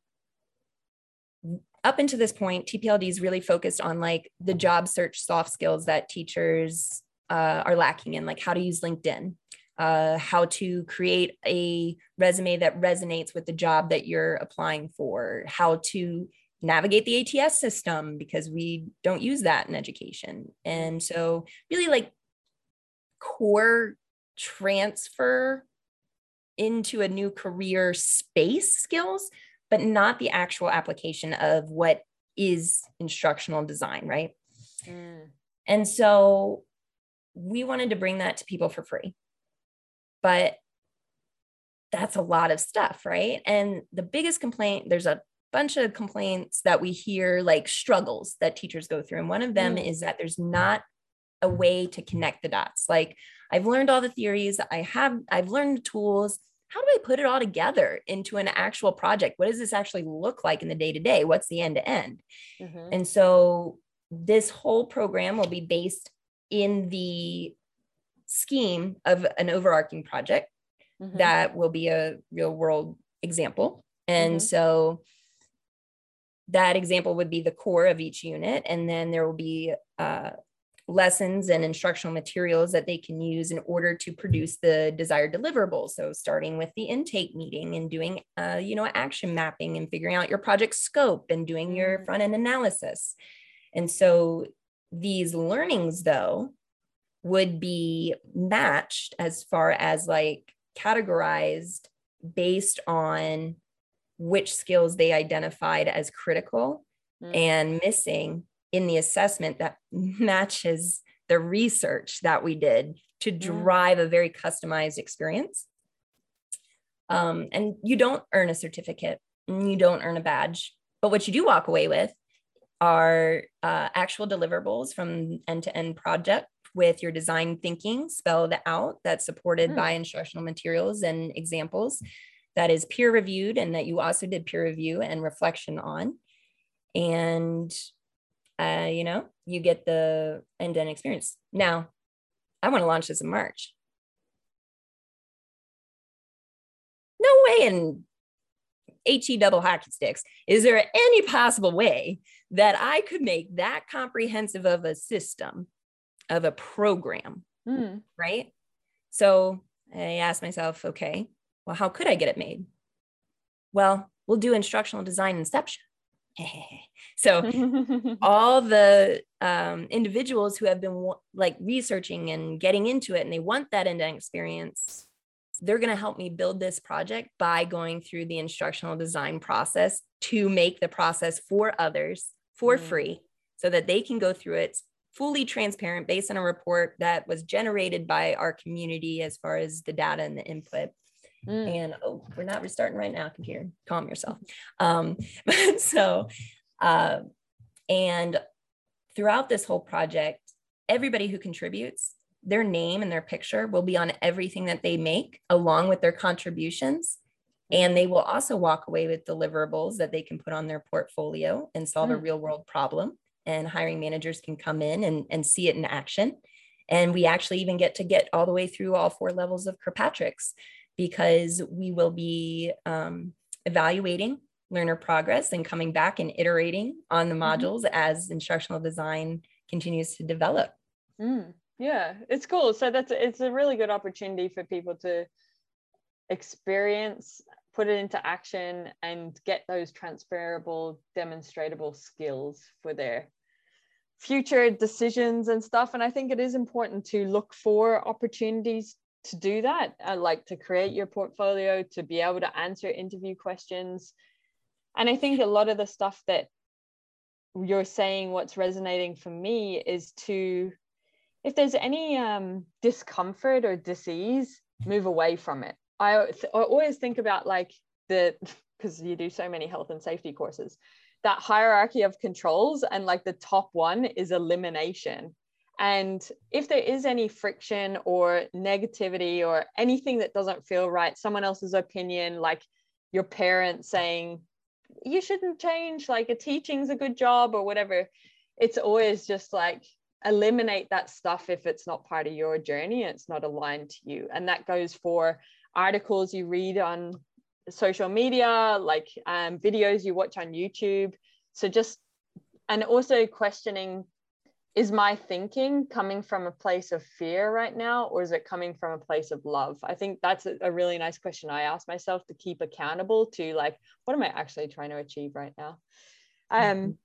up until this point, TPLD is really focused on like the job search soft skills that teachers uh, are lacking in, like how to use LinkedIn, uh, how to create a resume that resonates with the job that you're applying for, how to navigate the ATS system because we don't use that in education. And so, really, like core transfer into a new career space skills, but not the actual application of what is instructional design, right? Mm. And so, we wanted to bring that to people for free but that's a lot of stuff, right? And the biggest complaint, there's a bunch of complaints that we hear, like struggles that teachers go through. And one of them mm. is that there's not a way to connect the dots. Like I've learned all the theories, I have, I've learned the tools. How do I put it all together into an actual project? What does this actually look like in the day to day? What's the end to end? And so this whole program will be based in the scheme of an overarching project mm-hmm. that will be a real world example. And mm-hmm. so that example would be the core of each unit. And then there will be uh, lessons and instructional materials that they can use in order to produce the desired deliverables. So starting with the intake meeting and doing, uh, you know, action mapping and figuring out your project scope and doing your mm-hmm. front end analysis. And so these learnings, though, would be matched as far as like categorized based on which skills they identified as critical mm. and missing in the assessment that matches the research that we did to drive a very customized experience. Um, and you don't earn a certificate, you don't earn a badge, but what you do walk away with are uh, actual deliverables from end to end project with your design thinking spelled out that's supported
Mm.
by instructional materials and examples that is peer reviewed and that you also did peer review and reflection on. And uh, you know you get the end-to-end experience. Now i want to launch this in march. No way in he double hockey sticks. Is there any possible way that i could make that comprehensive of a system of a program
Mm.
right? So i asked myself okay well how could i get it made? Well we'll do instructional design inception. So all the um, individuals who have been like researching and getting into it and they want that end-to-end experience they're going to help me build this project by going through the instructional design process to make the process for others for
Mm.
free so that they can go through it fully transparent based on a report that was generated by our community as far as the data and the input
Mm.
and oh, we're not restarting right now, computer. Calm yourself. Um, so, uh, and throughout this whole project, everybody who contributes, their name and their picture will be on everything that they make, along with their contributions. And they will also walk away with deliverables that they can put on their portfolio and solve a
Mm.
real world problem. And hiring managers can come in and, and see it in action. And we actually even get to get all the way through all four levels of Kirkpatrick's because we will be um, evaluating learner progress and coming back and iterating on the
Mhm.
modules as instructional design continues to develop.
Mm, yeah, it's cool. So that's it's a really good opportunity for people to experience, put it into action, and get those transferable, demonstratable skills for their future decisions and stuff. And I think it is important to look for opportunities to do that, uh, like to create your portfolio, to be able to answer interview questions. And I think a lot of the stuff that you're saying, what's resonating for me is to if there's any um, discomfort or disease, move away from it. I, th- I always think about like the, because you do so many health and safety courses, that hierarchy of controls, and like the top one is elimination. And if there is any friction or negativity or anything that doesn't feel right, someone else's opinion, like your parents saying, you shouldn't change, like a teaching's a good job or whatever, it's always just like, eliminate that stuff if it's not part of your journey it's not aligned to you and that goes for articles you read on social media like um, videos you watch on youtube. So just and also questioning is my thinking coming from a place of fear right now or is it coming from a place of love? I think that's a, a really nice question i ask myself to keep accountable to like what am i actually trying to achieve right now? Um
Mhm.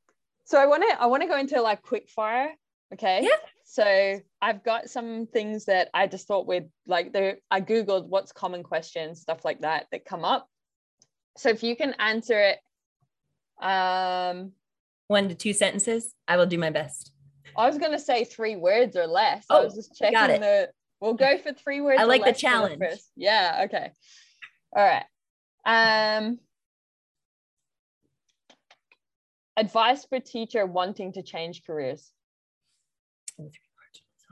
so i want to i want to go into like quick fire Okay.
Yeah.
So I've got some things that I just thought would like there I Googled what's common questions, stuff like that that come up. So if you can answer it, um
One to two sentences, I will do my best.
I was gonna say three words or less.
Oh, I
was just checking
got it.
the we'll go for three words.
I like the challenge.
Yeah, okay. All right. Um advice for teacher wanting to change careers.
Oh, three.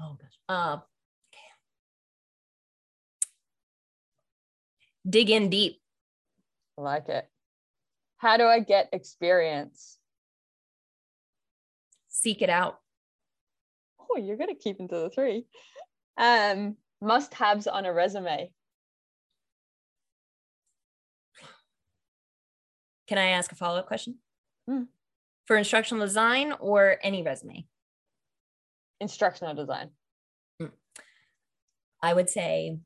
Oh gosh. Uh, okay. Dig in deep.
I like it. How do I get experience?
Seek it out.
Oh, you're gonna keep into the three. Um, must-haves on a resume.
Can I ask a follow up question?
Hmm.
For instructional design or any resume?
Instructional design.
I would say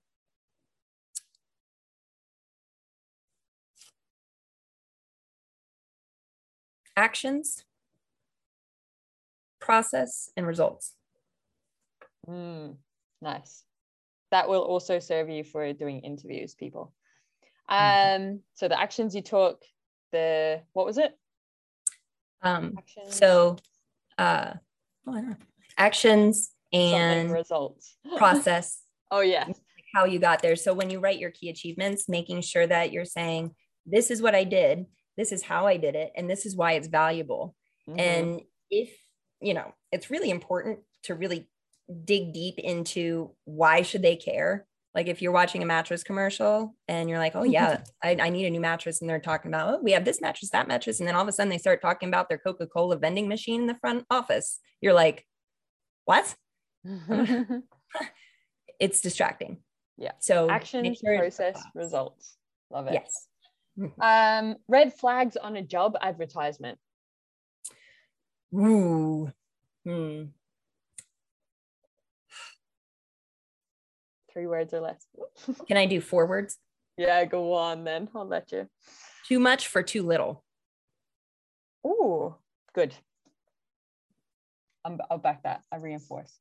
actions, process, and results.
Mm, nice. That will also serve you for doing interviews, people. Um,
Mhm.
so the actions you took, the what was it?
Um,
Actions,
so, uh, oh, I don't know. Actions
something
and
results.
process,
oh yeah.
how you got there. So when you write your key achievements, making sure that you're saying, this is what I did, this is how I did it, and this is why it's valuable.
Mhm.
And if, you know, it's really important to really dig deep into why should they care like if you're watching a mattress commercial and you're like oh yeah I, I need a new mattress and they're talking about oh we have this mattress that mattress and then all of a sudden they start talking about their coca-cola vending machine in the front office you're like what it's distracting
Yeah.
so sure
process, results. Love it.
yes
Um, red flags on a job advertisement.
Ooh. Hmm.
Three words or less.
Can I do four words?
yeah, go on then. I'll let you.
Too much for too little.
Ooh, good. I'm, I'll back that. I reinforce.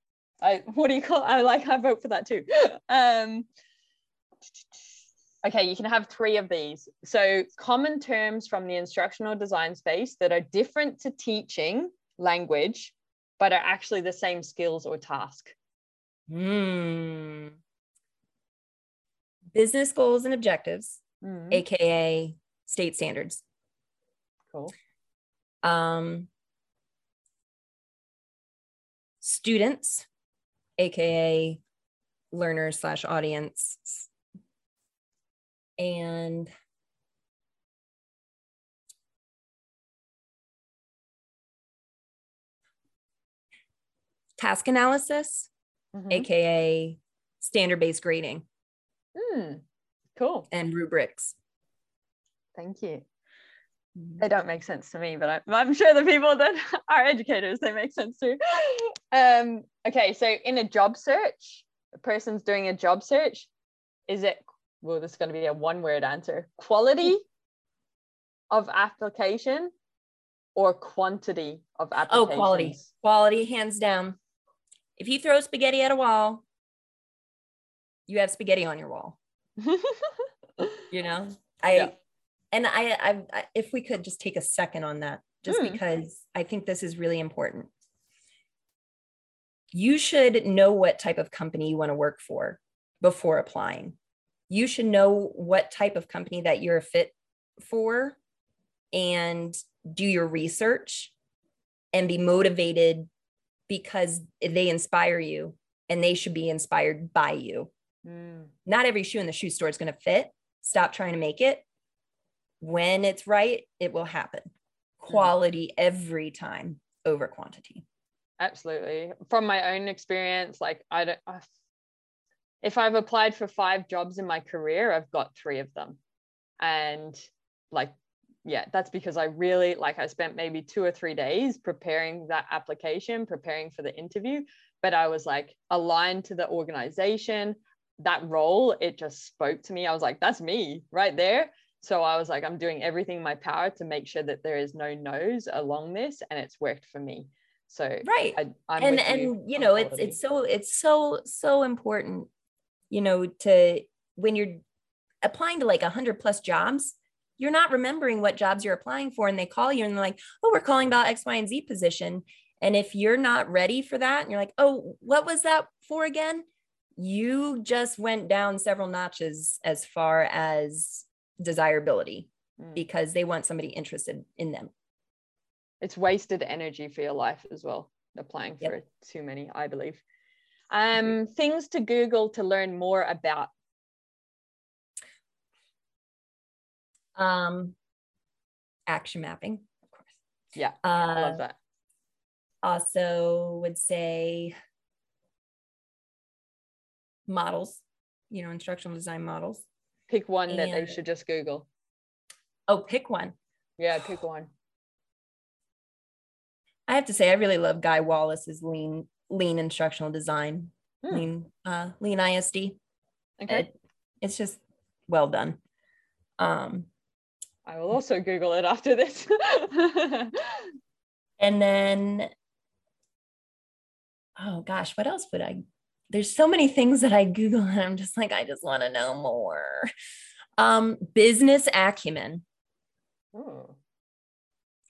I what do you call? I like. I vote for that too. Um. Okay, you can have three of these. So, common terms from the instructional design space that are different to teaching language, but are actually the same skills or task.
Hmm. Business goals and objectives,
Mm,
aka state standards.
cool.
Um, students, aka learners slash audience, and task analysis,
Mhm.
aka standard based grading
Mm, cool.
and rubrics.
Thank you. They don't make sense to me, but I, I'm sure the people that are educators, they make sense too. Um, okay, so in a job search, a person's doing a job search, is it, well, this is going to be a one word answer quality of application or quantity of
application?
Oh,
quality, quality, hands down. If you throw spaghetti at a wall, you have spaghetti on your wall. You know, I
Yeah.
and I, I, I, if we could just take a second on that, just
Mm.
because I think this is really important. You should know what type of company you want to work for before applying. You should know what type of company that you're a fit for and do your research and be motivated because they inspire you and they should be inspired by you.
Mm,
Not every shoe in the shoe store is going to fit. Stop trying to make it. When it's right, it will happen. Quality every time over quantity.
Absolutely. From my own experience, like I don't, i if I've applied for five jobs in my career, I've got three of them. And like, yeah, that's because I really like I spent maybe two or three days preparing that application, preparing for the interview. But I was like aligned to the organization, that role, it just spoke to me. I was like, that's me right there. So I was like, I'm doing everything in my power to make sure that there is no no's along this, and it's worked for me. So
Right.
I,
and and you
on
know it's it's so it's so so important you know to when you're applying to like a 100 plus jobs you're not remembering what jobs you're applying for and they call you and they're like oh we're calling about x y and z position and if you're not ready for that and you're like oh what was that for again you just went down several notches as far as desirability
Mm.
because they want somebody interested in them
it's wasted energy for your life as well applying
Yep.
for too many i believe. Um things to google to learn more about.
Um action mapping of course.
Yeah,
uh,
i love that.
also would say models you know instructional design models.
Pick one that they should just google.
Oh pick one.
Yeah pick one
i have to say i really love guy wallace's lean lean instructional design
Hmm.
lean uh lean isd
okay.
It- it's just well done. Um
i will also google it after this.
And then oh gosh what else would i there's so many things that i google and i'm just like i just want to know more. Um business acumen.
Oh,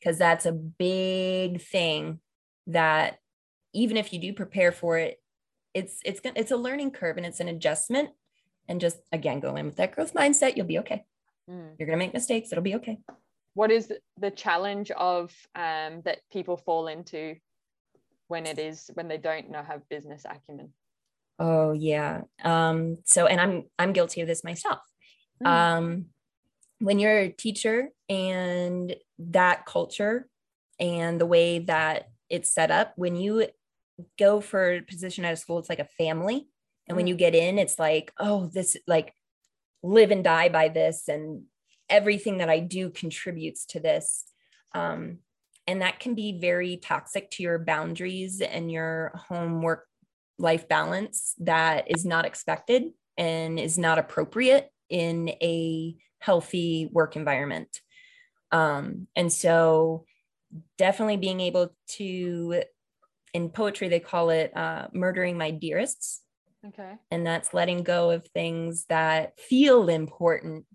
because that's a big thing that even if you do prepare for it it's it's it's a learning curve and it's an adjustment. And just again go in with that growth mindset you'll be okay.
Mm.
you're gonna make mistakes it'll be okay.
What is the challenge of um that people fall into when it is when they don't know have business acumen?
Oh yeah. Um so and i'm i'm guilty of this myself. Mm. um when you're a teacher and that culture and the way that it's set up when you go for a position at a school it's like a family. And when you mm. get in it's like oh this like live and die by this and everything that i do contributes to this. Um, and that can be very toxic to your boundaries and your home work life balance that is not expected and is not appropriate in a healthy work environment um, and so definitely being able to in poetry they call it uh, murdering my dearests
okay
and that's letting go of things that feel important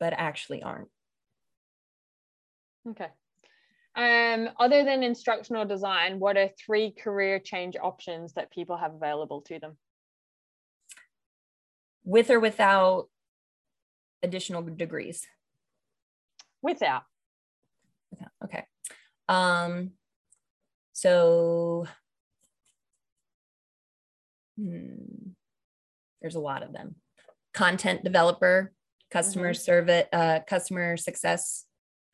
but actually aren't
okay um, other than instructional design, what are three career change options that people have available to them?
With or without additional degrees?
Without.
Without. Okay. Um, so hmm, there's a lot of them. Content developer, customer mm-hmm. service, uh, customer success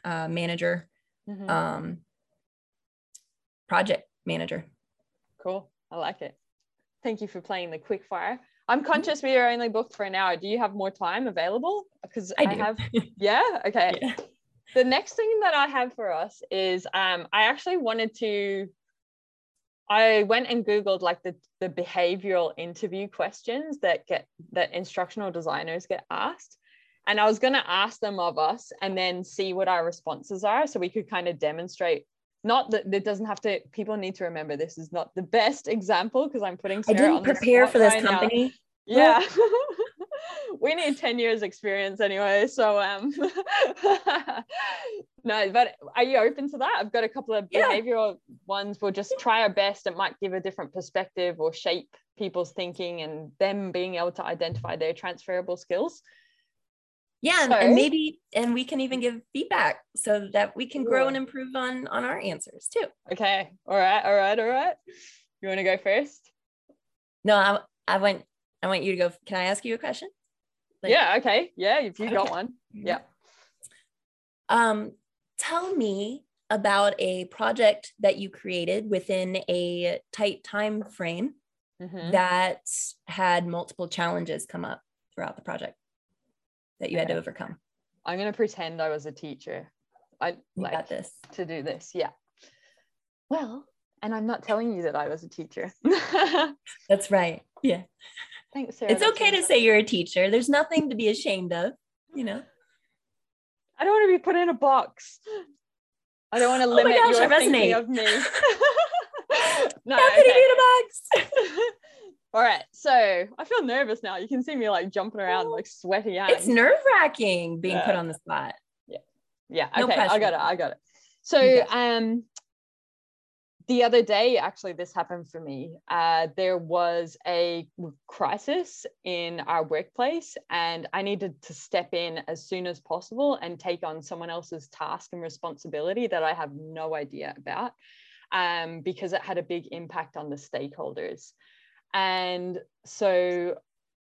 uh, manager, mm-hmm. um, project manager.
Cool. I like it. Thank you for playing the quick fire. I'm conscious we are only booked for an hour. Do you have more time available? Because I, I have. Yeah. Okay. Yeah. The next thing that I have for us is um, I actually wanted to. I went and googled like the the behavioral interview questions that get that instructional designers get asked, and I was going to ask them of us and then see what our responses are so we could kind of demonstrate. Not that it doesn't have to, people need to remember this is not the best example because I'm putting
Sarah I didn't prepare for this right company.
Now. Yeah. we need 10 years experience anyway. So um no, but are you open to that? I've got a couple of behavioral yeah. ones. We'll just try our best. It might give a different perspective or shape people's thinking and them being able to identify their transferable skills
yeah and, and, maybe and we can even give feedback so that we can grow and improve on on our answers too
okay all right all right all right you want to go first
no i, I want i want you to go can i ask you a question
like, yeah okay yeah if you okay. got one yeah
um tell me about a project that you created within a tight time frame mm-hmm. that had multiple challenges come up throughout the project that you okay. had to overcome?
I'm gonna pretend I was a teacher. I you like this to do this. Yeah. Well, and I'm not telling you that I was a teacher.
That's right. Yeah.
Thanks, Sarah.
It's okay to say you're a teacher. There's nothing to be ashamed of, you know.
I don't want to be put in a box. I don't want to limit oh gosh, your thinking of me.
no, Happy okay. to be in a box.
All right, so I feel nervous now. You can see me like jumping around, like sweaty out.
It's nerve wracking being yeah. put on the spot.
Yeah, yeah. Okay, pressure. I got it. I got it. So, um, the other day, actually, this happened for me. Uh, there was a crisis in our workplace, and I needed to step in as soon as possible and take on someone else's task and responsibility that I have no idea about, um, because it had a big impact on the stakeholders. And so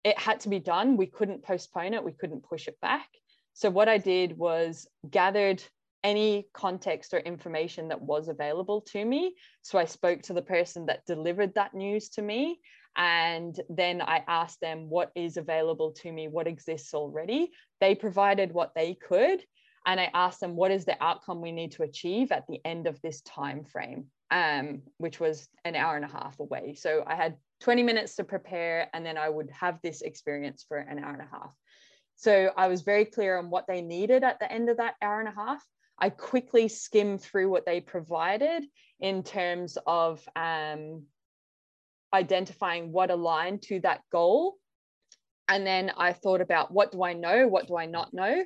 it had to be done. We couldn't postpone it, we couldn't push it back. So what I did was gathered any context or information that was available to me. So I spoke to the person that delivered that news to me. And then I asked them what is available to me, what exists already. They provided what they could. And I asked them what is the outcome we need to achieve at the end of this time frame, um, which was an hour and a half away. So I had 20 minutes to prepare, and then I would have this experience for an hour and a half. So I was very clear on what they needed at the end of that hour and a half. I quickly skimmed through what they provided in terms of um, identifying what aligned to that goal. And then I thought about what do I know? What do I not know?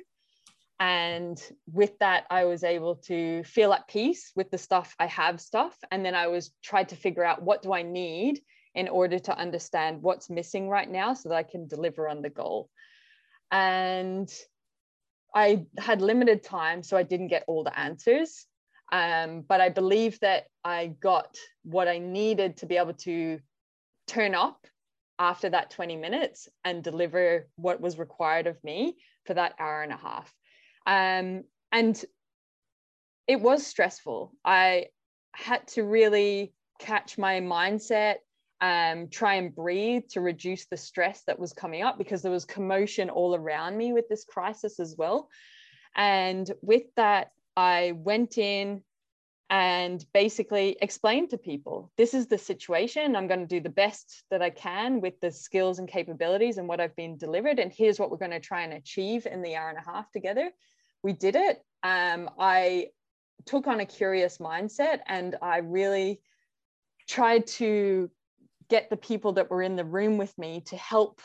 And with that, I was able to feel at peace with the stuff I have stuff. And then I was tried to figure out what do I need in order to understand what's missing right now so that I can deliver on the goal. And I had limited time, so I didn't get all the answers. Um, but I believe that I got what I needed to be able to turn up after that 20 minutes and deliver what was required of me for that hour and a half. Um, and it was stressful. I had to really catch my mindset, um, try and breathe to reduce the stress that was coming up because there was commotion all around me with this crisis as well. And with that, I went in and basically explained to people this is the situation. I'm going to do the best that I can with the skills and capabilities and what I've been delivered. And here's what we're going to try and achieve in the hour and a half together. We did it. Um, I took on a curious mindset and I really tried to get the people that were in the room with me to help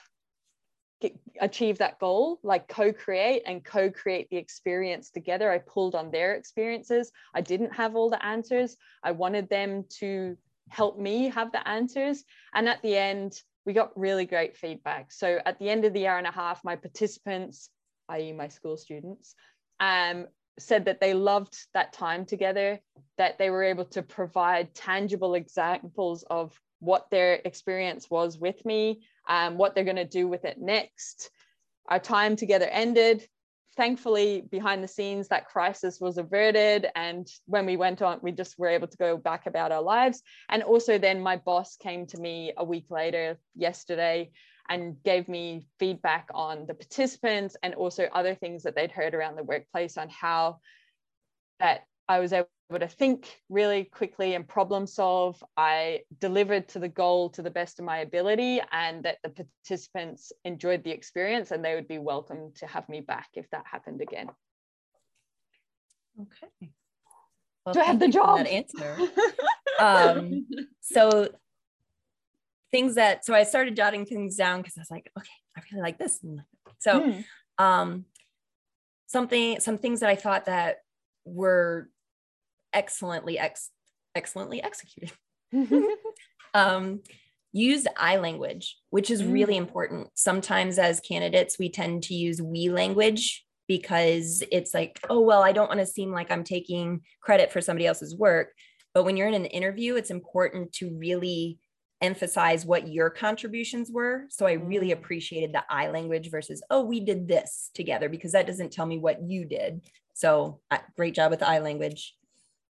get, achieve that goal, like co create and co create the experience together. I pulled on their experiences. I didn't have all the answers. I wanted them to help me have the answers. And at the end, we got really great feedback. So at the end of the hour and a half, my participants, i.e., my school students, um, said that they loved that time together, that they were able to provide tangible examples of what their experience was with me, um, what they're going to do with it next. Our time together ended. Thankfully, behind the scenes, that crisis was averted. And when we went on, we just were able to go back about our lives. And also, then my boss came to me a week later, yesterday, and gave me feedback on the participants and also other things that they'd heard around the workplace on how that I was able to think really quickly and problem solve. I delivered to the goal to the best of my ability, and that the participants enjoyed the experience and they would be welcome to have me back if that happened again.
Okay.
Well, Do I have the job? That
answer. um, so things that so I started jotting things down because I was like, okay, I really like this. So mm. um something some things that I thought that were excellently ex excellently executed. um used I language, which is mm. really important. Sometimes as candidates, we tend to use we language because it's like, oh, well, I don't want to seem like I'm taking credit for somebody else's work. But when you're in an interview, it's important to really emphasize what your contributions were. So I really mm. appreciated the I language versus, oh, we did this together because that doesn't tell me what you did. So great job with the I language.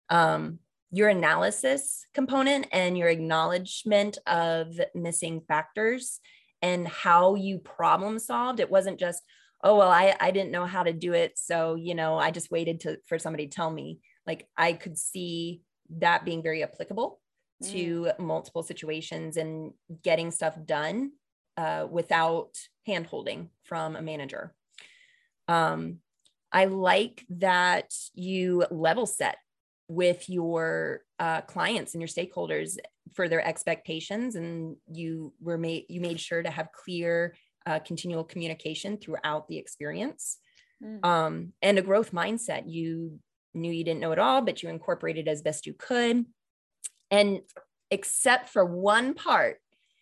Um, your analysis component and your acknowledgement of missing factors and how you problem solved. It wasn't just, oh, well, I, I didn't know how to do it. So, you know, I just waited to, for somebody to tell me. Like I could see that being very applicable to mm. multiple situations and getting stuff done uh, without hand holding from a manager. Um, I like that you level set with your uh, clients and your stakeholders for their expectations, and you were made you made sure to have clear, uh, continual communication throughout the experience, mm. um, and a growth mindset. You knew you didn't know it all, but you incorporated as best you could. And except for one part,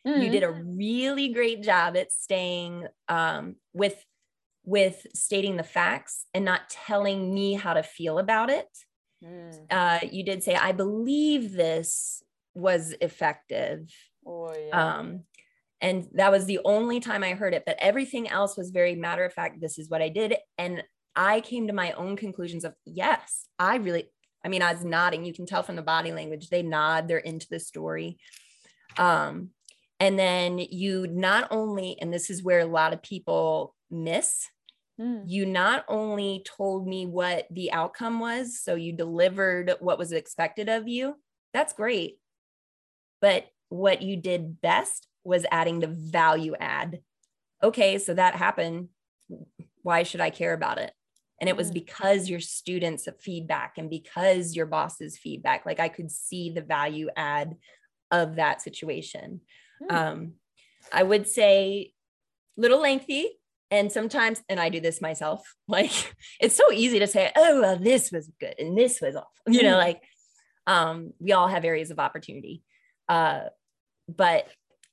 mm. you did a really great job at staying um, with with stating the facts and not telling me how to feel about it. Mm. Uh, you did say, I believe this was effective.
Oh, yeah.
Um, and that was the only time I heard it, but everything else was very matter of fact. This is what I did. And I came to my own conclusions of, yes, I really, I mean, I was nodding. You can tell from the body language, they nod, they're into the story. Um, and then you not only, and this is where a lot of people miss, mm. you not only told me what the outcome was, so you delivered what was expected of you. That's great. But what you did best was adding the value add. Okay, so that happened. Why should I care about it? and it was mm. because your students feedback and because your boss's feedback like i could see the value add of that situation mm. um, i would say little lengthy and sometimes and i do this myself like it's so easy to say oh well this was good and this was awful you know mm. like um, we all have areas of opportunity. Uh, but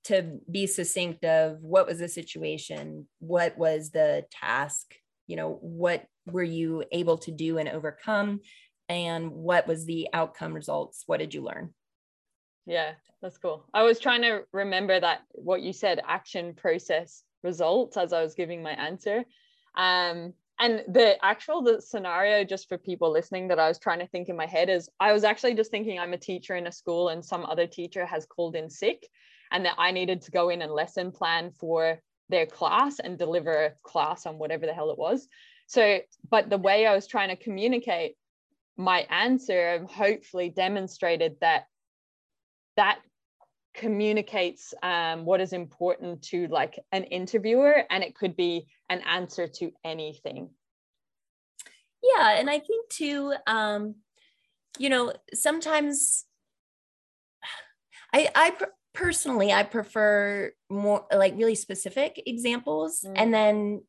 to be succinct of what was the situation what was the task you know what were you able to do and overcome? And what was the outcome results? What did you learn?
Yeah that's cool. I was trying to remember that what you said action process results as i was giving my answer. Um and the actual the scenario just for people listening that i was trying to think in my head is i was actually just thinking i'm a teacher in a school and some other teacher has called in sick and that i needed to go in and lesson plan for their class and deliver a class on whatever the hell it was. So but the way i was trying to communicate my answer hopefully demonstrated that that communicates um, what is important to like an interviewer and it could be an answer to anything
yeah and i think too um you know sometimes i i personally i prefer more like really specific examples mm. and then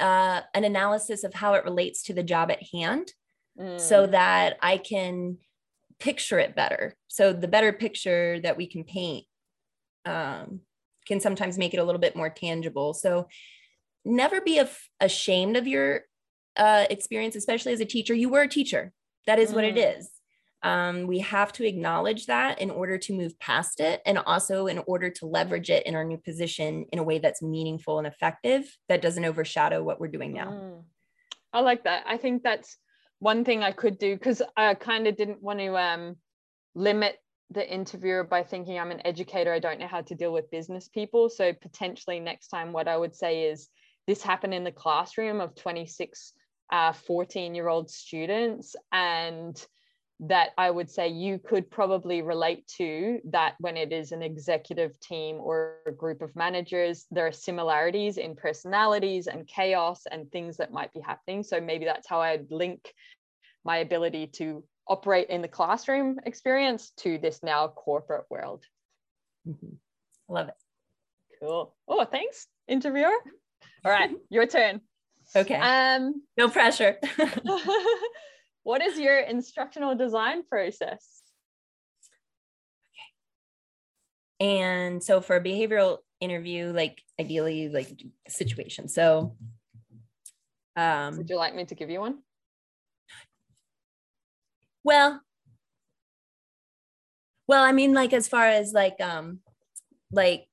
uh, an analysis of how it relates to the job at hand mm. so that i can picture it better. So the better picture that we can paint um, can sometimes make it a little bit more tangible. So never be af- ashamed of your uh, experience, especially as a teacher. You were a teacher. That is mm. what it mm. Um, we have to acknowledge that in order to move past it and also in order to leverage it in our new position in a way that's meaningful and effective that doesn't overshadow what we're doing now. Mm.
I like that. I think that's one thing I could do because I kind of didn't want to um, limit the interviewer by thinking I'm an educator. I don't know how to deal with business people. So potentially next time, what I would say is this happened in the classroom of 26 uh, 14 year old students and that I would say you could probably relate to that when it is an executive team or a group of managers, there are similarities in personalities and chaos and things that might be happening. So maybe that's how I'd link my ability to operate in the classroom experience to this now corporate world.
Mm-hmm. Love it.
Cool. Oh, thanks, interviewer. All right, your turn.
Okay. Um, no pressure.
what is your instructional design process?
Okay. And so for a behavioral interview, like ideally like situation. So
um would you like me to give you one?
Well, well, I mean, like as far as like um like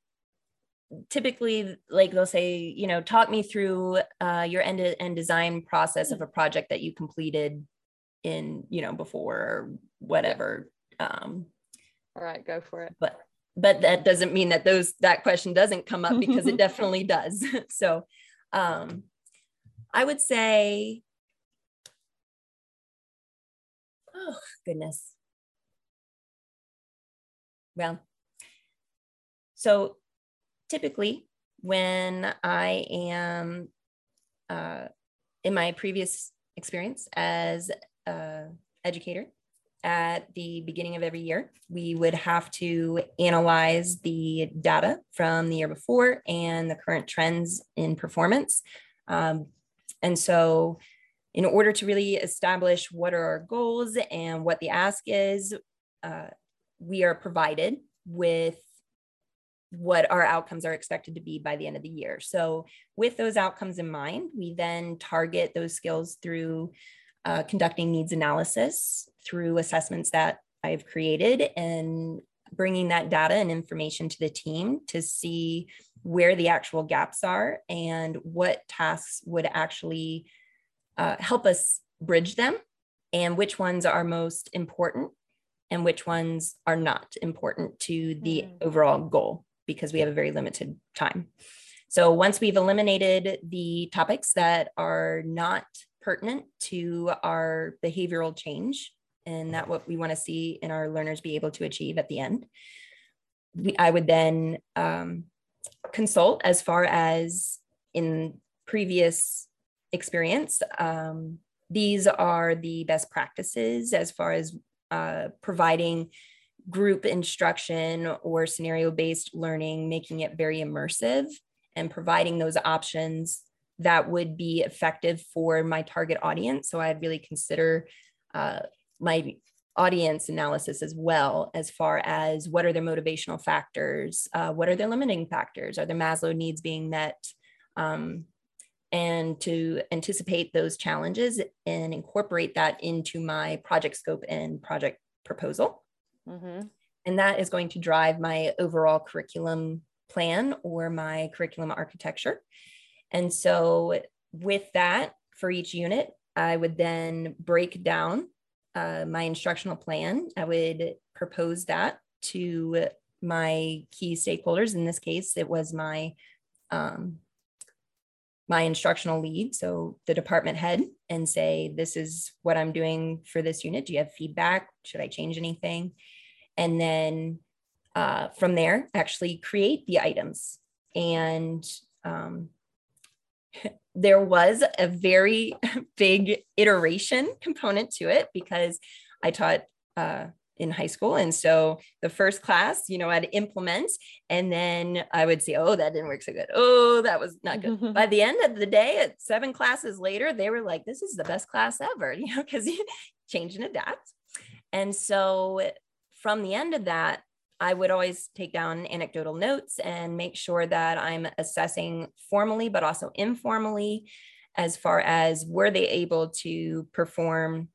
typically like they'll say you know talk me through uh, your end-to-end design process of a project that you completed in you know before or whatever um
all right go for it.
but but that doesn't mean that those that question doesn't come up because it definitely does. So um i would say oh goodness. Well so typically when i am uh, in my previous experience as uh, educator at the beginning of every year. We would have to analyze the data from the year before and the current trends in performance. Um, and so, in order to really establish what are our goals and what the ask is, uh, we are provided with what our outcomes are expected to be by the end of the year. So, with those outcomes in mind, we then target those skills through uh, conducting needs analysis through assessments that I've created and bringing that data and information to the team to see where the actual gaps are and what tasks would actually uh, help us bridge them and which ones are most important and which ones are not important to the mm. overall goal because we have a very limited time. So once we've eliminated the topics that are not pertinent to our behavioral change and that what we want to see in our learners be able to achieve at the end. We, I would then um, consult as far as in previous experience. Um, these are the best practices as far as uh, providing group instruction or scenario based learning, making it very immersive and providing those options that would be effective for my target audience. So I'd really consider uh, my audience analysis as well, as far as what are their motivational factors, uh, what are their limiting factors, are their Maslow needs being met, um, and to anticipate those challenges and incorporate that into my project scope and project proposal. Mm-hmm. And that is going to drive my overall curriculum plan or my curriculum architecture. And so, with that, for each unit, I would then break down uh, my instructional plan. I would propose that to my key stakeholders. In this case, it was my um, my instructional lead, so the department head, and say, "This is what I'm doing for this unit. Do you have feedback? Should I change anything?" And then uh, from there, actually create the items. And um, there was a very big iteration component to it because I taught uh, in high school. And so the first class, you know, I'd implement and then I would say, oh, that didn't work so good. Oh, that was not good. By the end of the day, at seven classes later, they were like, this is the best class ever, you know, because you change and adapt. And so from the end of that, I would always take down anecdotal notes and make sure that I'm assessing formally, but also informally, as far as were they able to perform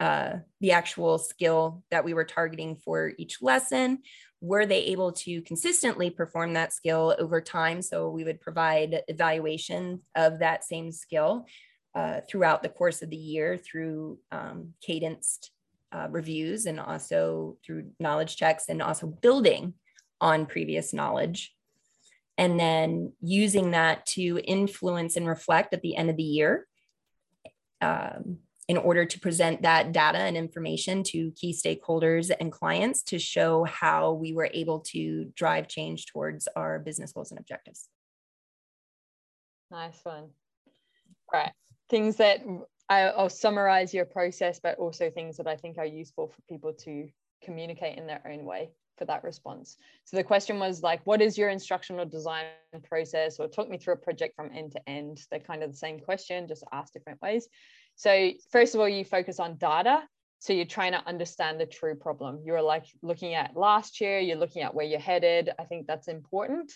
uh, the actual skill that we were targeting for each lesson? Were they able to consistently perform that skill over time? So we would provide evaluation of that same skill uh, throughout the course of the year through um, cadenced uh, reviews and also through knowledge checks and also building on previous knowledge. And then using that to influence and reflect at the end of the year um, in order to present that data and information to key stakeholders and clients to show how we were able to drive change towards our business goals and objectives.
Nice one. Right. Things that I'll summarize your process, but also things that I think are useful for people to communicate in their own way for that response. So the question was like, what is your instructional design process? Or talk me through a project from end to end. They're kind of the same question, just asked different ways. So first of all, you focus on data. So you're trying to understand the true problem. You're like looking at last year, you're looking at where you're headed. I think that's important.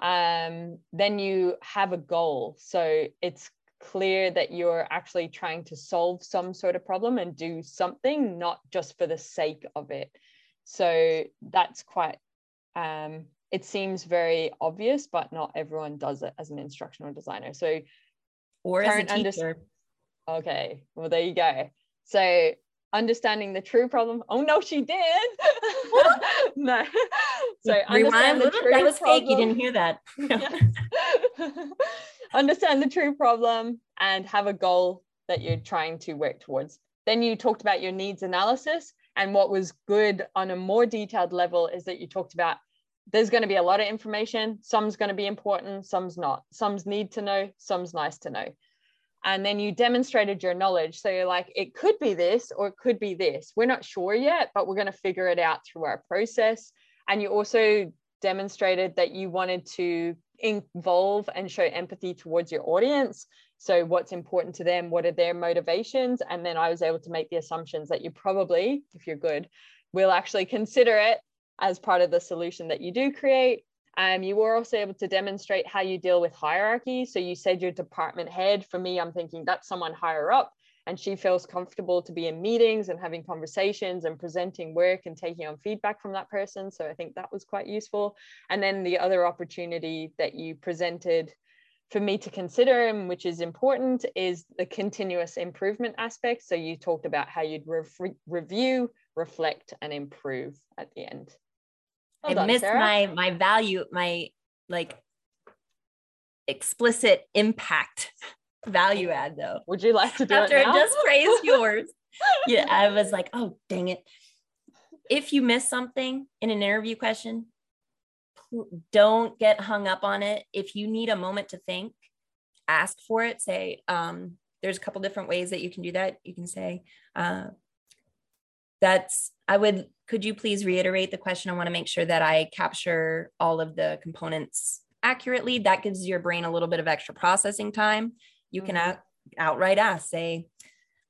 Um, then you have a goal. So it's clear that you're actually trying to solve some sort of problem and do something, not just for the sake of it. So that's quite, um, it seems very obvious, but not everyone does it as an instructional designer. So,
or as a teacher.
Under- okay, well, there you go. So, understanding the true problem. Oh no, she did. no.
So rewind. The true that was problem. fake. You didn't hear that
understand the true problem and have a goal that you're trying to work towards. Then you talked about your needs analysis. And what was good on a more detailed level is that you talked about there's going to be a lot of information. Some's going to be important, some's not. Some's need to know, some's nice to know. And then you demonstrated your knowledge. So you're like, it could be this or it could be this. We're not sure yet, but we're going to figure it out through our process. And you also demonstrated that you wanted to involve and show empathy towards your audience. So, what's important to them? What are their motivations? And then I was able to make the assumptions that you probably, if you're good, will actually consider it as part of the solution that you do create. Um, you were also able to demonstrate how you deal with hierarchy. So, you said your department head. For me, I'm thinking that's someone higher up and she feels comfortable to be in meetings and having conversations and presenting work and taking on feedback from that person. So I think that was quite useful. And then the other opportunity that you presented for me to consider, and which is important, is the continuous improvement aspect. So you talked about how you'd re- review, reflect, and improve at the end.
Well I done, missed Sarah. my my value, my like explicit impact value add though.
Would you like to do
After
it now?
I just praised yours. yeah, I was like, oh dang it. If you miss something in an interview question, don't get hung up on it. If you need a moment to think, ask for it. Say, um, there's a couple different ways that you can do that. You can say, uh, that's I would could you please reiterate the question? I want to make sure that I capture all of the components accurately. That gives your brain a little bit of extra processing time you can mm-hmm. out, outright ask, say,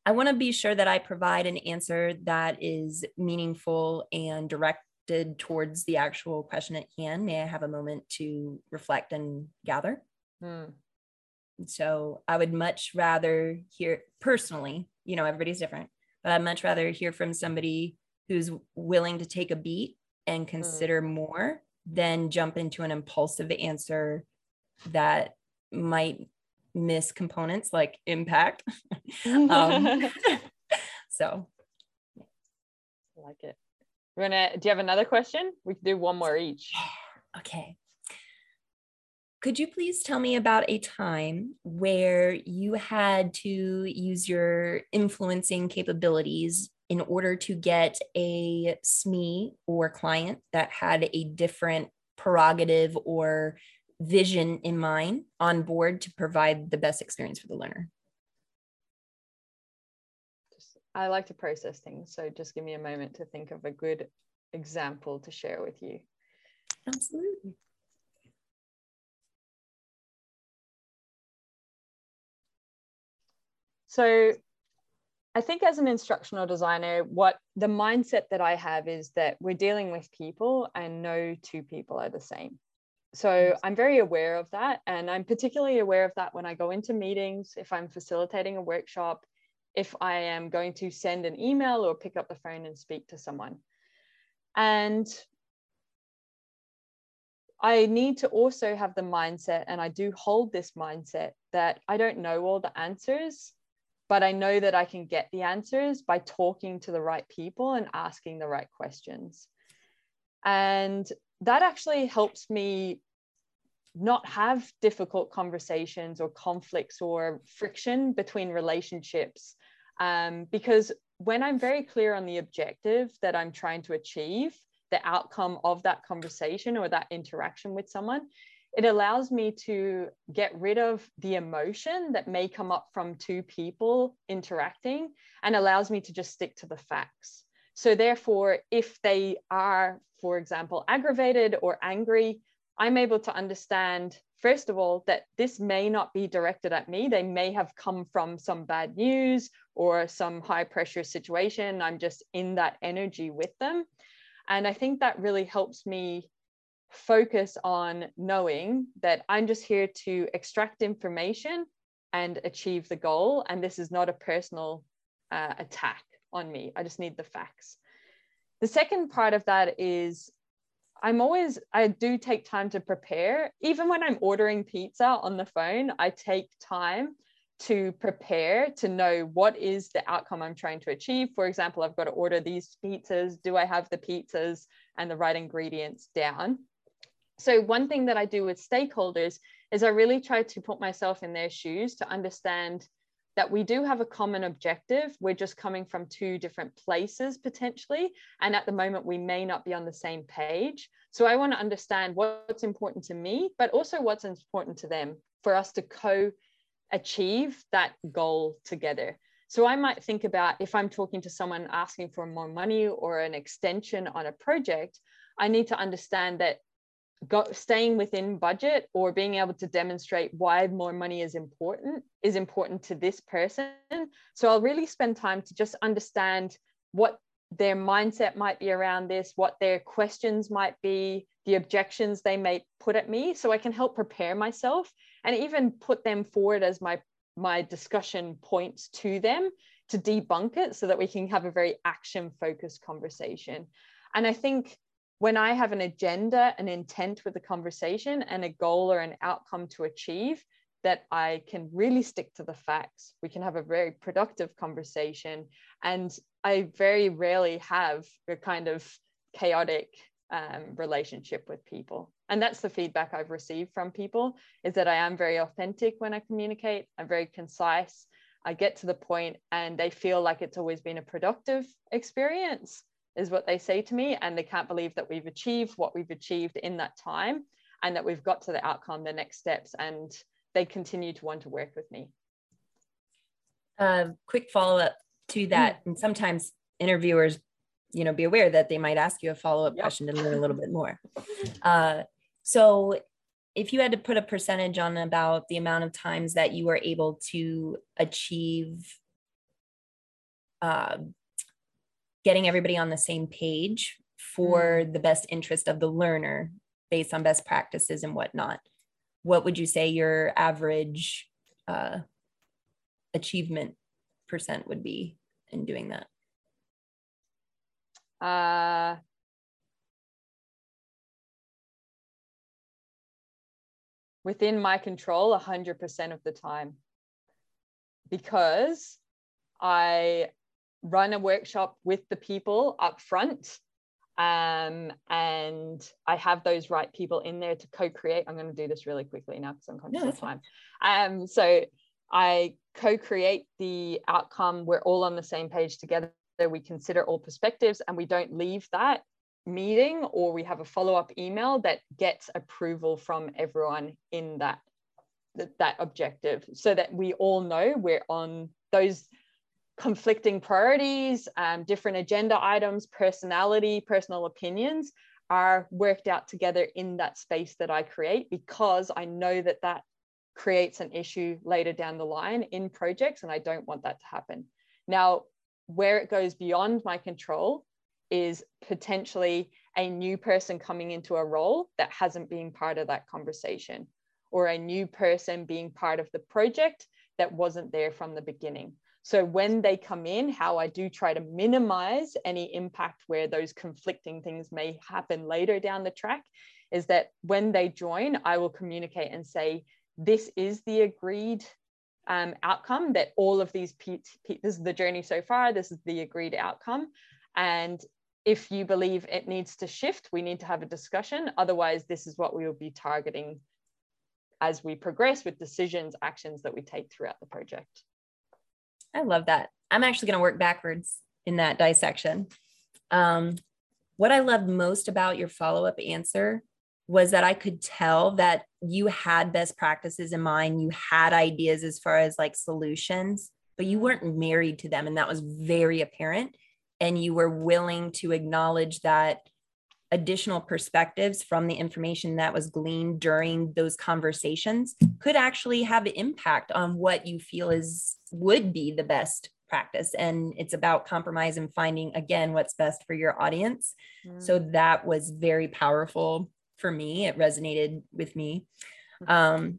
I want to be sure that I provide an answer that is meaningful and directed towards the actual question at hand. May I have a moment to reflect and gather?
Mm.
So I would much rather hear personally, you know, everybody's different, but I'd much rather hear from somebody who's willing to take a beat and mm. consider mm. more than jump into an impulsive answer that might miss components like impact. um, so
I like it. We're gonna do you have another question? We can do one more each.
okay. Could you please tell me about a time where you had to use your influencing capabilities in order to get a SME or client that had a different prerogative or vision in mind on board to provide the best experience for the learner?
I like to process things. So just give me a moment to think of a good example to share with you.
Absolutely.
So I think as an instructional designer, what the mindset that I have is that we're dealing with people and no two people are the same. So I'm very aware of that. And I'm particularly aware of that when I go into meetings, if I'm facilitating a workshop, if I am going to send an email or pick up the phone and speak to someone. And I need to also have the mindset, and I do hold this mindset that I don't know all the answers, but I know that I can get the answers by talking to the right people and asking the right questions. And that actually helps me not have difficult conversations or conflicts or friction between relationships. Um, because when I'm very clear on the objective that I'm trying to achieve, the outcome of that conversation or that interaction with someone, it allows me to get rid of the emotion that may come up from two people interacting and allows me to just stick to the facts. So, therefore, if they are, for example, aggravated or angry, I'm able to understand, first of all, that this may not be directed at me. They may have come from some bad news or some high pressure situation. I'm just in that energy with them. And I think that really helps me focus on knowing that I'm just here to extract information and achieve the goal. And this is not a personal uh, attack on me. I just need the facts. The second part of that is I'm always, I do take time to prepare. Even when I'm ordering pizza on the phone, I take time to prepare to know what is the outcome I'm trying to achieve. For example, I've got to order these pizzas. Do I have the pizzas and the right ingredients down? So, one thing that I do with stakeholders is I really try to put myself in their shoes to understand that we do have a common objective. We're just coming from two different places potentially. And at the moment, we may not be on the same page. So I want to understand what's important to me, but also what's important to them for us to co achieve that goal together. So I might think about if I'm talking to someone asking for more money or an extension on a project, I need to understand that staying within budget or being able to demonstrate why more money is important is important to this person. So I'll really spend time to just understand what their mindset might be around this, what their questions might be, the objections they may put at me, so I can help prepare myself and even put them forward as my my discussion points to them to debunk it so that we can have a very action focused conversation. And I think when I have an agenda, an intent with the conversation, and a goal or an outcome to achieve, that I can really stick to the facts. We can have a very productive conversation. And I very rarely have a kind of chaotic um, relationship with people. And that's the feedback I've received from people is that I am very authentic when I communicate. I'm very concise. I get to the point and they feel like it's always been a productive experience is what they say to me and they can't believe that we've achieved what we've achieved in that time and that we've got to the outcome the next steps and they continue to want to work with me
uh, quick follow-up to that mm. and sometimes interviewers you know be aware that they might ask you a follow-up yep. question to learn a little bit more uh, so if you had to put a percentage on about the amount of times that you were able to achieve uh, getting everybody on the same page for mm. the best interest of the learner based on best practices and whatnot what would you say your average uh, achievement percent would be in doing that?
Uh, within my control 100% of the time because I run a workshop with the people up front um, and I have those right people in there to co-create. I'm going to do this really quickly now because I'm conscious no, of time. Um, so I co-create the outcome. We're all on the same page together. We consider all perspectives and we don't leave that meeting or we have a follow-up email that gets approval from everyone in that that objective so that we all know we're on those conflicting priorities um, different agenda items personality personal opinions are worked out together in that space that i create because i know that that creates an issue later down the line in projects and i don't want that to happen now where it goes beyond my control is potentially a new person coming into a role that hasn't been part of that conversation or a new person being part of the project that wasn't there from the beginning. So when they come in, how I do try to minimize any impact where those conflicting things may happen later down the track is that when they join, I will communicate and say, this is the agreed um, outcome that all of these, this is the journey so far, this is the agreed outcome. And if you believe it needs to shift, we need to have a discussion. Otherwise, this is what we will be targeting as we progress with decisions, actions that we take throughout the project.
I love that. I'm actually going to work backwards in that dissection. Um, what I loved most about your follow up answer was that I could tell that you had best practices in mind, you had ideas as far as like solutions, but you weren't married to them. And that was very apparent and you were willing to acknowledge that additional perspectives from the information that was gleaned during those conversations could actually have an impact on what you feel is would be the best practice and it's about compromise and finding again what's best for your audience mm. so that was very powerful for me it resonated with me mm-hmm. um,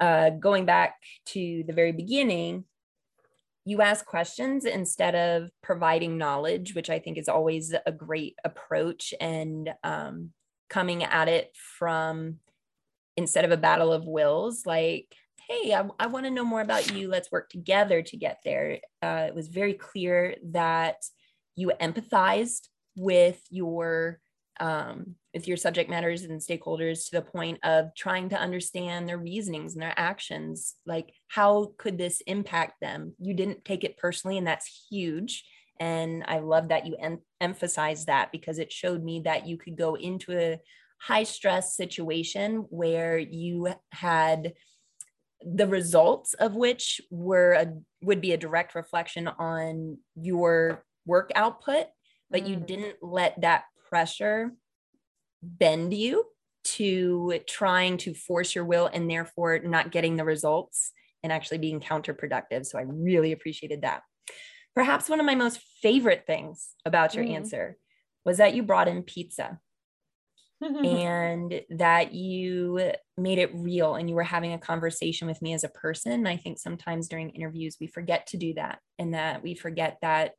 uh, going back to the very beginning you ask questions instead of providing knowledge, which I think is always a great approach and um, coming at it from instead of a battle of wills, like, hey, I, I want to know more about you. Let's work together to get there. Uh, it was very clear that you empathized with your um, with your subject matters and stakeholders to the point of trying to understand their reasonings and their actions like how could this impact them you didn't take it personally and that's huge and i love that you em- emphasize that because it showed me that you could go into a high stress situation where you had the results of which were a, would be a direct reflection on your work output but you mm. didn't let that pressure bend you to trying to force your will and therefore not getting the results and actually being counterproductive. So I really appreciated that. Perhaps one of my most favorite things about your mm. answer was that you brought in pizza and that you made it real and you were having a conversation with me as a person. I think sometimes during interviews, we forget to do that and that we forget that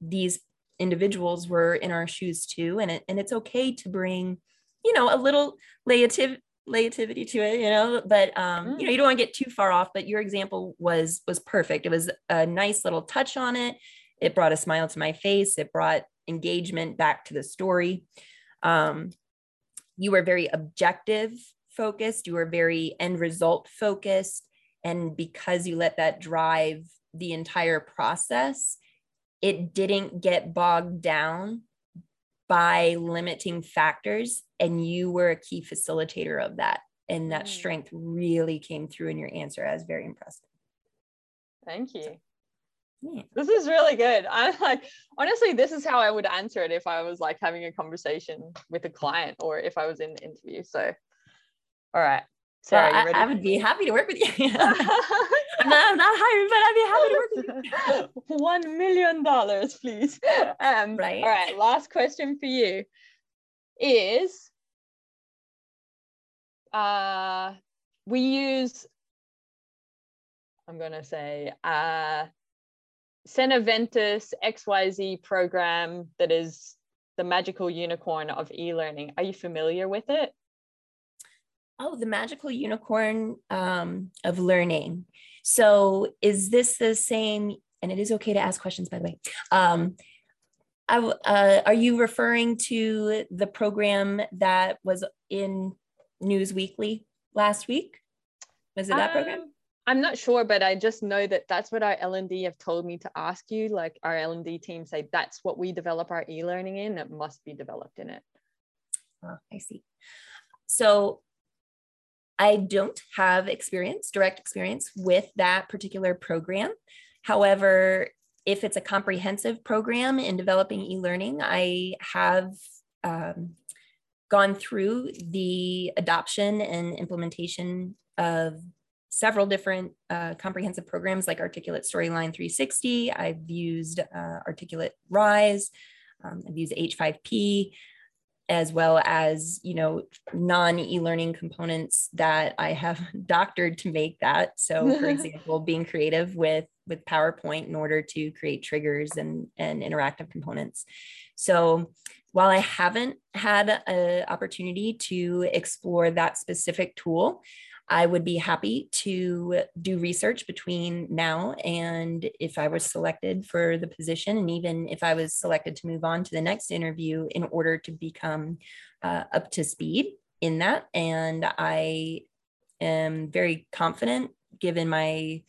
these individuals were in our shoes too. And it, and it's okay to bring you know a little lativ- lativity to it you know but um you know you don't want to get too far off but your example was was perfect. It was a nice little touch on it. It brought a smile to my face. It brought engagement back to the story. Um you were very objective focused. You were very end result focused. And because you let that drive the entire process it didn't get bogged down by limiting factors and you were a key facilitator of that. And that mm. strength really came through in your answer. I was very impressed.
Thank you. so, yeah. this is really good. I'm like honestly this is how i would answer it if i was like having a conversation with a client or if i was in an interview. So all right
Sarah, well, I, I, would be happy to work with you. I'm, not, I'm not hiring, but I'd be happy to work with
you. One million dollars, please. Um, right. All right. Last question for you is uh, we use I'm going to say, uh, XYZ program that is the magical unicorn of e-learning. Are you familiar with it?
Oh, the magical unicorn um, of learning. So is this the same? And it is okay to ask questions, by the way. Um, I, uh, are you referring to the program that was in News Weekly last week? Was it that um, program?
I'm not sure, but I just know that that's what our L&D have told me to ask you. Like our L&D team say that's what we develop our e-learning in. It must be developed in it.
Oh, I see. So I don't have experience, direct experience with that particular program. However, if it's a comprehensive program in developing e-learning, I have um, gone through the adoption and implementation of several different uh, comprehensive programs like Articulate Storyline 360. I've used uh, Articulate Rise. Um, I've used H5P as well as you know non e-learning components that i have doctored to make that. So for example being creative with with powerpoint in order to create triggers and and interactive components. So while i haven't had an opportunity to explore that specific tool I would be happy to do research between now and if I was selected for the position, and even if I was selected to move on to the next interview in order to become uh, up to speed in that. And I am very confident given my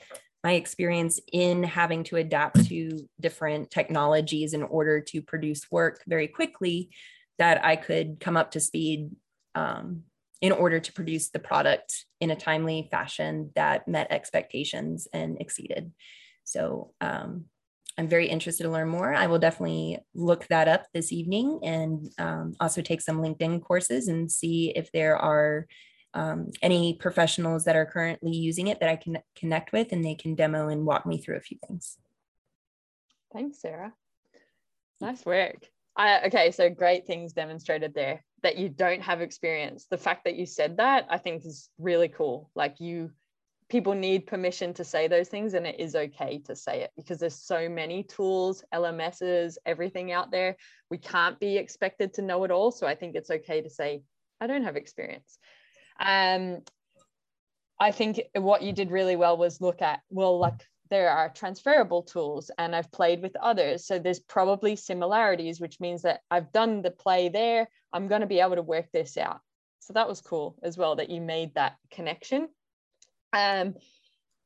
my experience in having to adapt to different technologies in order to produce work very quickly that I could come up to speed um, in order to produce the product in a timely fashion that met expectations and exceeded. So um, I'm very interested to learn more. I will definitely look that up this evening and um, also take some LinkedIn courses and see if there are um, any professionals that are currently using it that I can connect with and they can demo and walk me through a few things.
Thanks, Sarah. Nice work. I, okay, so great things demonstrated there that you don't have experience. The fact that you said that, I think, is really cool. Like you, people need permission to say those things, and it is okay to say it because there's so many tools, LMSs, everything out there. We can't be expected to know it all. So I think it's okay to say, I don't have experience. Um, I think what you did really well was look at, well, like there are transferable tools and I've played with others. So there's probably similarities, which means that I've done the play there. I'm going to be able to work this out. So that was cool as well that you made that connection. Um,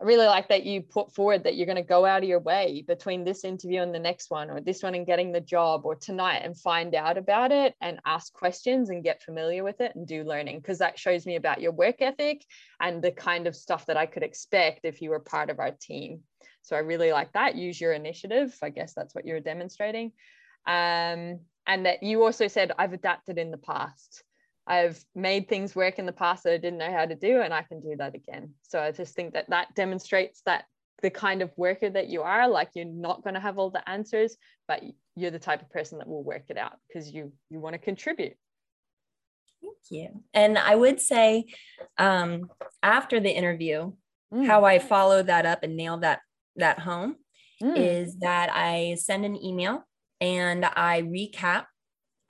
I really like that you put forward that you're going to go out of your way between this interview and the next one, or this one and getting the job, or tonight and find out about it and ask questions and get familiar with it and do learning. Because that shows me about your work ethic and the kind of stuff that I could expect if you were part of our team. So I really like that. Use your initiative. I guess that's what you're demonstrating. Um, and that you also said, I've adapted in the past. I've made things work in the past that I didn't know how to do, and I can do that again. So I just think that that demonstrates that the kind of worker that you are, like you're not going to have all the answers, but you're the type of person that will work it out because you you want to contribute.
Thank you. And I would say, um, after the interview, mm. how I follow that up and nail that that home mm. is that I send an email and I recap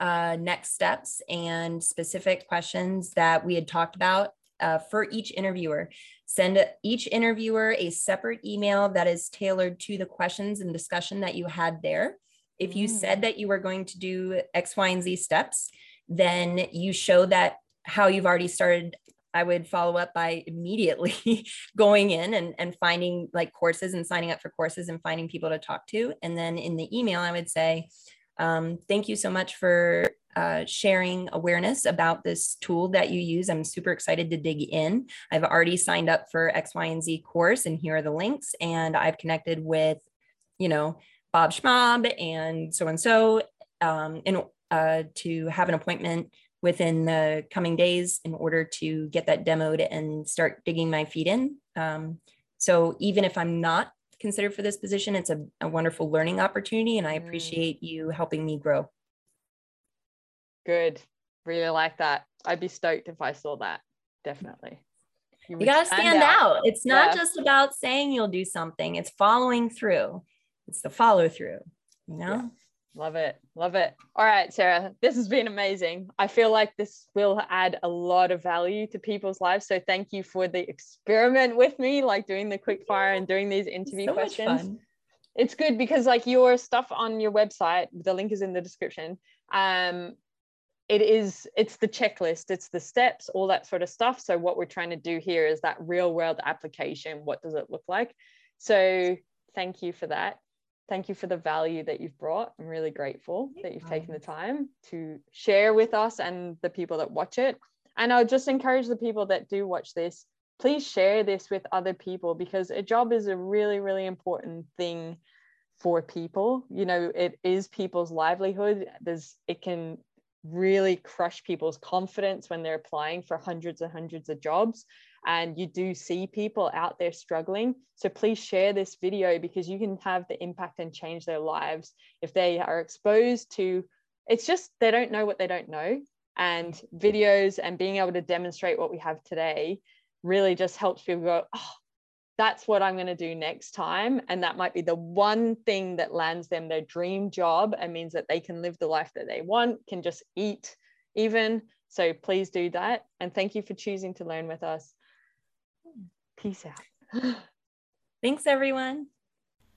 uh, next steps and specific questions that we had talked about uh, for each interviewer. Send each interviewer a separate email that is tailored to the questions and discussion that you had there. If you mm. said that you were going to do X, Y, and Z steps, then you show that how you've already started I would follow up by immediately going in and, and finding like courses and signing up for courses and finding people to talk to. And then in the email, I would say, um, thank you so much for uh, sharing awareness about this tool that you use. I'm super excited to dig in. I've already signed up for X, Y, and Z course, and here are the links. And I've connected with, you know, Bob Schmab and so and so in, uh, to have an appointment within the coming days in order to get that demoed and start digging my feet in. Um, so even if I'm not considered for this position, it's a, a wonderful learning opportunity and I mm. appreciate you helping me grow.
Good. Really like that. I'd be stoked if I saw that. Definitely.
You, you got to stand, stand out. out. It's not yeah. just about saying you'll do something, it's following through. It's the follow through, you know? Yeah.
Love it. Love it. All right, Sarah, this has been amazing. I feel like this will add a lot of value to people's lives. So thank you for the experiment with me, like doing the quick fire and doing these interview so questions. It's good because like your stuff on your website, the link is in the description. Um, it is it's the checklist it's the steps all that sort of stuff so what we're trying to do here is that real world application what does it look like so thank you for that thank you for the value that you've brought. I'm really grateful that you've taken the time to share with us and the people that watch it. And i'll just encourage the people that do watch this please share this with other people because a job is a really really important thing for people. You know it is people's livelihood. There's it can really crush people's confidence when they're applying for hundreds and hundreds of jobs and you do see people out there struggling so please share this video because you can have the impact and change their lives if they are exposed to it's just they don't know what they don't know and videos and being able to demonstrate what we have today really just helps people go oh that's what I'm going to do next time. And that might be the one thing that lands them their dream job and means that they can live the life that they want, can just eat even. So please do that. And thank you for choosing to learn with us. Peace out.
Thanks, everyone.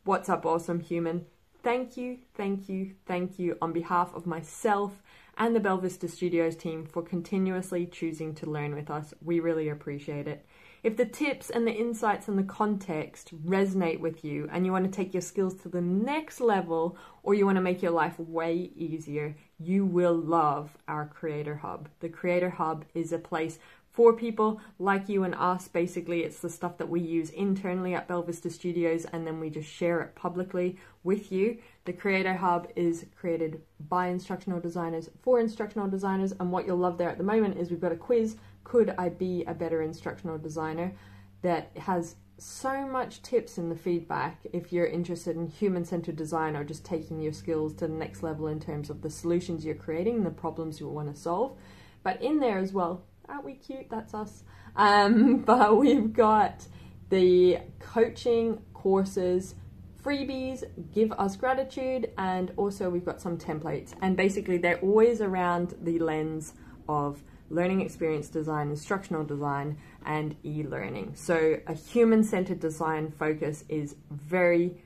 What's up, awesome human? Thank you, thank you, thank you on behalf of myself and the Belvista Studios team for continuously choosing to learn with us. We really appreciate it. If the tips and the insights and the context resonate with you and you want to take your skills to the next level or you want to make your life way easier, you will love our Creator Hub. The Creator Hub is a place for people like you and us. Basically, it's the stuff that we use internally at Belvista Studios and then we just share it publicly with you. The Creator Hub is created by instructional designers for instructional designers, and what you'll love there at the moment is we've got a quiz could I be a better instructional designer that has so much tips in the feedback if you're interested in human-centered design or just taking your skills to the next level in terms of the solutions you're creating the problems you want to solve. But in there as well, aren't we cute? That's us. Um, but we've got the coaching courses, freebies, give us gratitude, and also we've got some templates. And basically, they're always around the lens of learning experience design, instructional design, and e-learning. So a human-centered design focus is very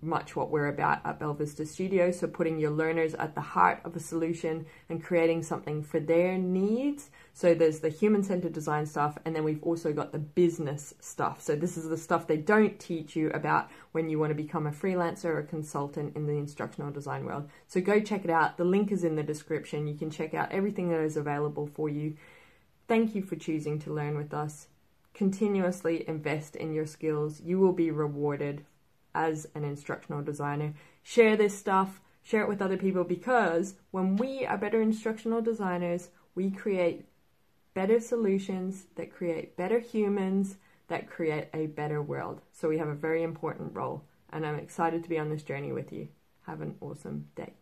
much what we're about at Belvista Studio. So putting your learners at the heart of a solution and creating something for their needs. So there's the human-centered design stuff, and then we've also got the business stuff. So this is the stuff they don't teach you about when you want to become a freelancer or a consultant in the instructional design world. So go check it out. The link is in the description. You can check out everything that is available for you. Thank you for choosing to learn with us. Continuously invest in your skills. You will be rewarded as an instructional designer. Share this stuff, share it with other people because when we are better instructional designers, we create better solutions that create better humans that create a better world. So we have a very important role and I'm excited to be on this journey with you. Have an awesome day.